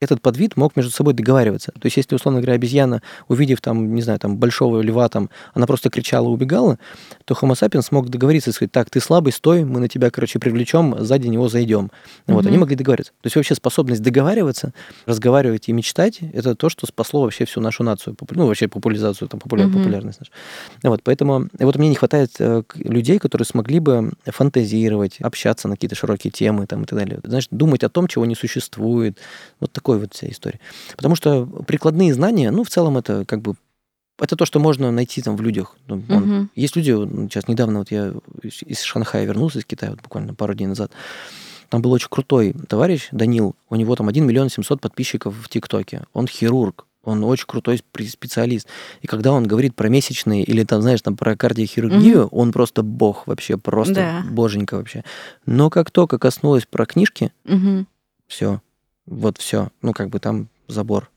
этот подвид мог между собой договариваться. То есть, если, условно говоря, обезьяна, увидев там, не знаю, там, большого льва, там, она просто кричала и убегала, то Homo sapiens смог договориться и сказать, так, ты слабый, стой, мы на тебя, короче, привлечем, сзади него зайдем. Вот, Мгм. они могли договориться. То есть, вообще способность договариваться, разговаривать и мечтать, это то, что спасло вообще всю нашу нацию, ну, вообще популяризацию, там, популя- Мгм. популярность нашу. Вот, поэтому и вот мне не хватает э, людей, которые смогли бы фантазировать, общаться на какие-то широкие темы там, и так далее. Знаешь, думать о том, чего не существует. Вот такой вот вся история. Потому что прикладные знания, ну, в целом это как бы это то, что можно найти там в людях. Он- Мгм. Есть люди, ну, сейчас недавно вот я из- Шанхая вернулся, из Китая, вот буквально пару дней назад. Там был очень крутой товарищ, Данил. У него там 1 миллион 700 подписчиков в ТикТоке. Он хирург. Он очень крутой специалист. И когда он говорит про месячные или там, знаешь, там про кардиохирургию, он просто бог вообще, просто Да. боженька вообще. Но как только коснулось про книжки, Мгм. все, вот все, ну как бы там забор.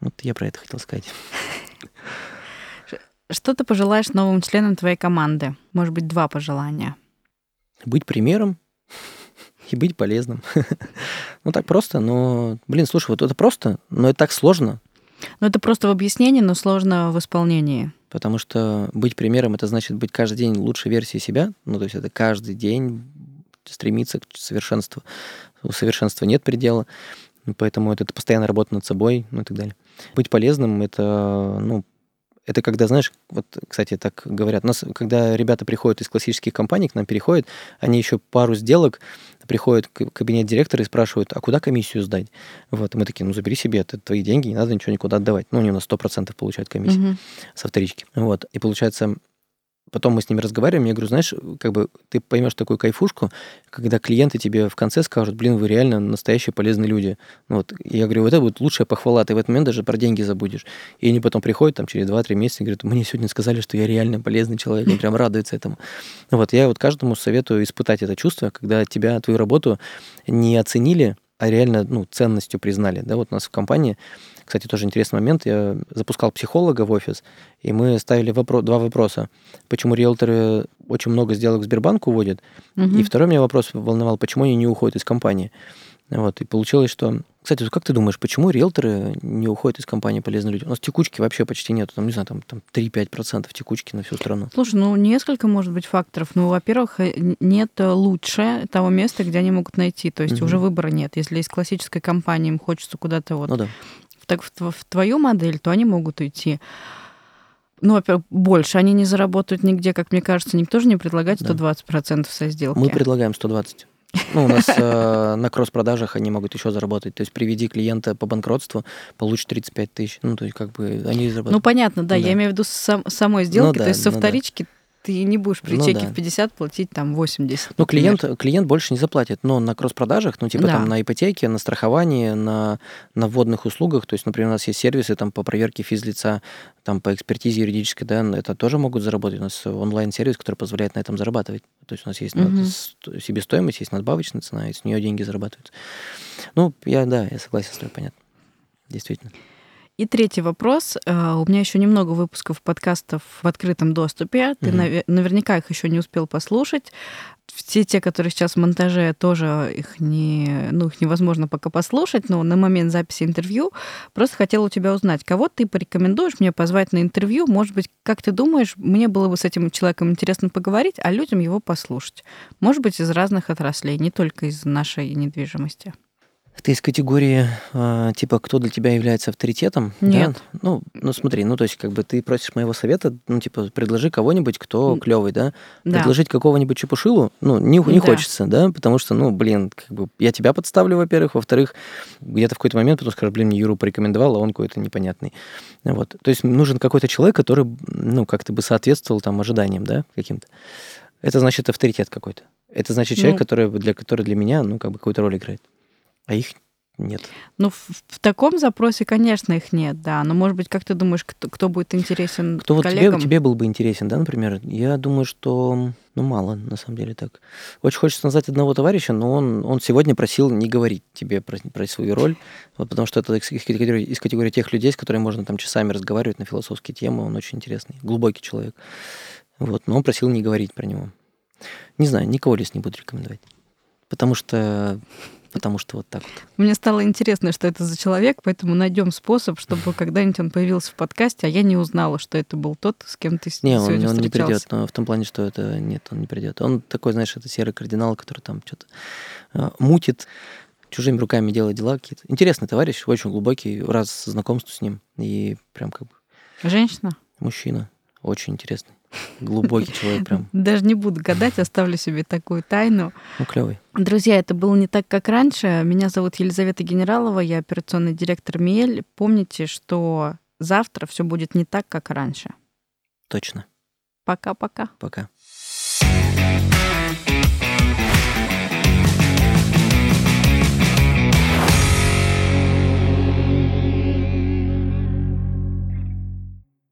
Вот я про это хотел сказать. Что ты пожелаешь новым членам твоей команды? Может быть, два пожелания. Быть примером и быть полезным. Ну так просто, но, блин, слушай, вот это просто, но это так сложно, Ну, это просто в объяснении, но сложно в исполнении. потому что быть примером это значит быть каждый день лучшей версией себя, ну то есть это каждый день стремиться к совершенству. У совершенства нет предела, поэтому это постоянная работа над собой, ну и так далее. Быть полезным это, ну, это когда, знаешь, вот, кстати, так говорят, у нас, когда ребята приходят из классических компаний, к нам переходят, они еще пару сделок приходят в кабинет директора и спрашивают, а куда комиссию сдать? Вот, и мы такие, ну, забери себе, это твои деньги, не надо ничего никуда отдавать. Ну, они у нас 100% получают комиссию Мгм. со вторички. Вот. И получается, потом мы с ними разговариваем, я говорю, знаешь, как бы ты поймешь такую кайфушку, когда клиенты тебе в конце скажут, блин, вы реально настоящие полезные люди. Вот. И я говорю, вот это будет лучшая похвала, ты в этот момент даже про деньги забудешь. И они потом приходят там через 2-3 месяца и говорят, мне сегодня сказали, что я реально полезный человек, они прям радуются этому. Вот. Я вот каждому советую испытать это чувство, когда тебя, твою работу не оценили, а реально ну, ценностью признали. Да, вот у нас в компании, кстати, тоже интересный момент, я запускал психолога в офис, и мы ставили вопро- два вопроса. Почему риэлторы очень много сделок в Сбербанк уводят? Мгм. И второй меня вопрос волновал, почему они не уходят из компании? Вот, и получилось, что... Кстати, как ты думаешь, почему риэлторы не уходят из компании полезные люди? У нас текучки вообще почти нет. Там, не знаю, там, там 3-5% текучки на всю страну. Слушай, ну несколько может быть факторов. Ну, во-первых, э, нет лучше того места, где они могут найти. То есть Мгм. уже выбора нет. Если из классической компании им хочется куда-то вот Ну да. Так, в, в твою модель, то они могут уйти. Ну, во-первых, больше они не заработают нигде, как мне кажется, никто же не предлагает Да. 120% со сделки. Мы предлагаем 120. Ну, у нас э, на кросс-продажах они могут еще заработать. То есть приведи клиента по банкротству, получишь 35 тысяч. Ну, то есть как бы они Ну, заработают. понятно, да, Да. я имею в виду сам- самой сделки, да, то есть со ну да. Ты не будешь при Ну чеке да. в 50 платить там 80. Ну, например. клиент, клиент больше не заплатит, но на кросс-продажах, ну, типа Да. там на ипотеке, на страховании, на, на вводных услугах, то есть, например, у нас есть сервисы там по проверке физлица, там по экспертизе юридической, да, это тоже могут заработать. У нас онлайн-сервис, который позволяет на этом зарабатывать. То есть у нас есть с- себестоимость, есть надбавочная цена, и с нее деньги зарабатываются. Ну, я, да, я согласен с тобой, понятно. Действительно. И третий вопрос. Э, У меня еще немного выпусков подкастов в открытом доступе. Ты наве- наверняка их еще не успел послушать. Все те, которые сейчас в монтаже, тоже их не, ну, их невозможно пока послушать, но на момент записи интервью просто хотела у тебя узнать, кого ты порекомендуешь мне позвать на интервью. Может быть, как ты думаешь, мне было бы с этим человеком интересно поговорить, а людям его послушать. Может быть, из разных отраслей, не только из нашей недвижимости. Ты из категории, а, типа, кто для тебя является авторитетом? да? Нет. Ну, ну, смотри, ну, то есть, как бы ты просишь моего совета, ну, типа, предложи кого-нибудь, кто клевый, да? Да. Предложить какого-нибудь чепушилу, ну, не, не Да. хочется, да, потому что, ну, блин, как бы я тебя подставлю, во-первых, во-вторых, где-то в какой-то момент потом скажешь, блин, мне Юру порекомендовал, а он какой-то непонятный. Вот. То есть нужен какой-то человек, который, ну, как-то бы соответствовал там ожиданиям, да, каким-то. Это значит авторитет какой-то. Это значит человек, Ну. который, для, который для меня, ну, как бы какую-то роль играет. А их нет. Ну, в, в таком запросе, конечно, их нет, да. Но, может быть, как ты думаешь, кто, кто будет интересен Кто вот тебе, коллегам? тебе был бы интересен, да, например? Я думаю, что, ну, мало, на самом деле, так. Очень хочется назвать одного товарища, но он, он сегодня просил не говорить тебе про, про свою роль, вот, потому что это из, из категории, из категории тех людей, с которыми можно там часами разговаривать на философские темы, он очень интересный, глубокий человек. Вот, но он просил не говорить про него. Не знаю, никого лес не буду рекомендовать. Потому что, потому что вот так вот. Мне стало интересно, что это за человек, поэтому найдем способ, чтобы когда-нибудь он появился в подкасте, а я не узнала, что это был тот, с кем ты Не, он, сегодня он не встречался. придет, но в том плане, что это нет, он не придет. Он такой, знаешь, это серый кардинал, который там что-то а, мутит, чужими руками делает дела какие-то. Интересный товарищ, очень глубокий, раз знакомство с ним. И прям как бы Женщина? мужчина, очень интересный. Глубокий человек прям, Даже не буду гадать, оставлю себе такую тайну. ну, клевый. Друзья, это было не так, как раньше. Меня зовут Елизавета Генералова, я операционный директор МИЭЛь. Помните, что завтра все будет не так, как раньше. Точно. Пока-пока. Пока.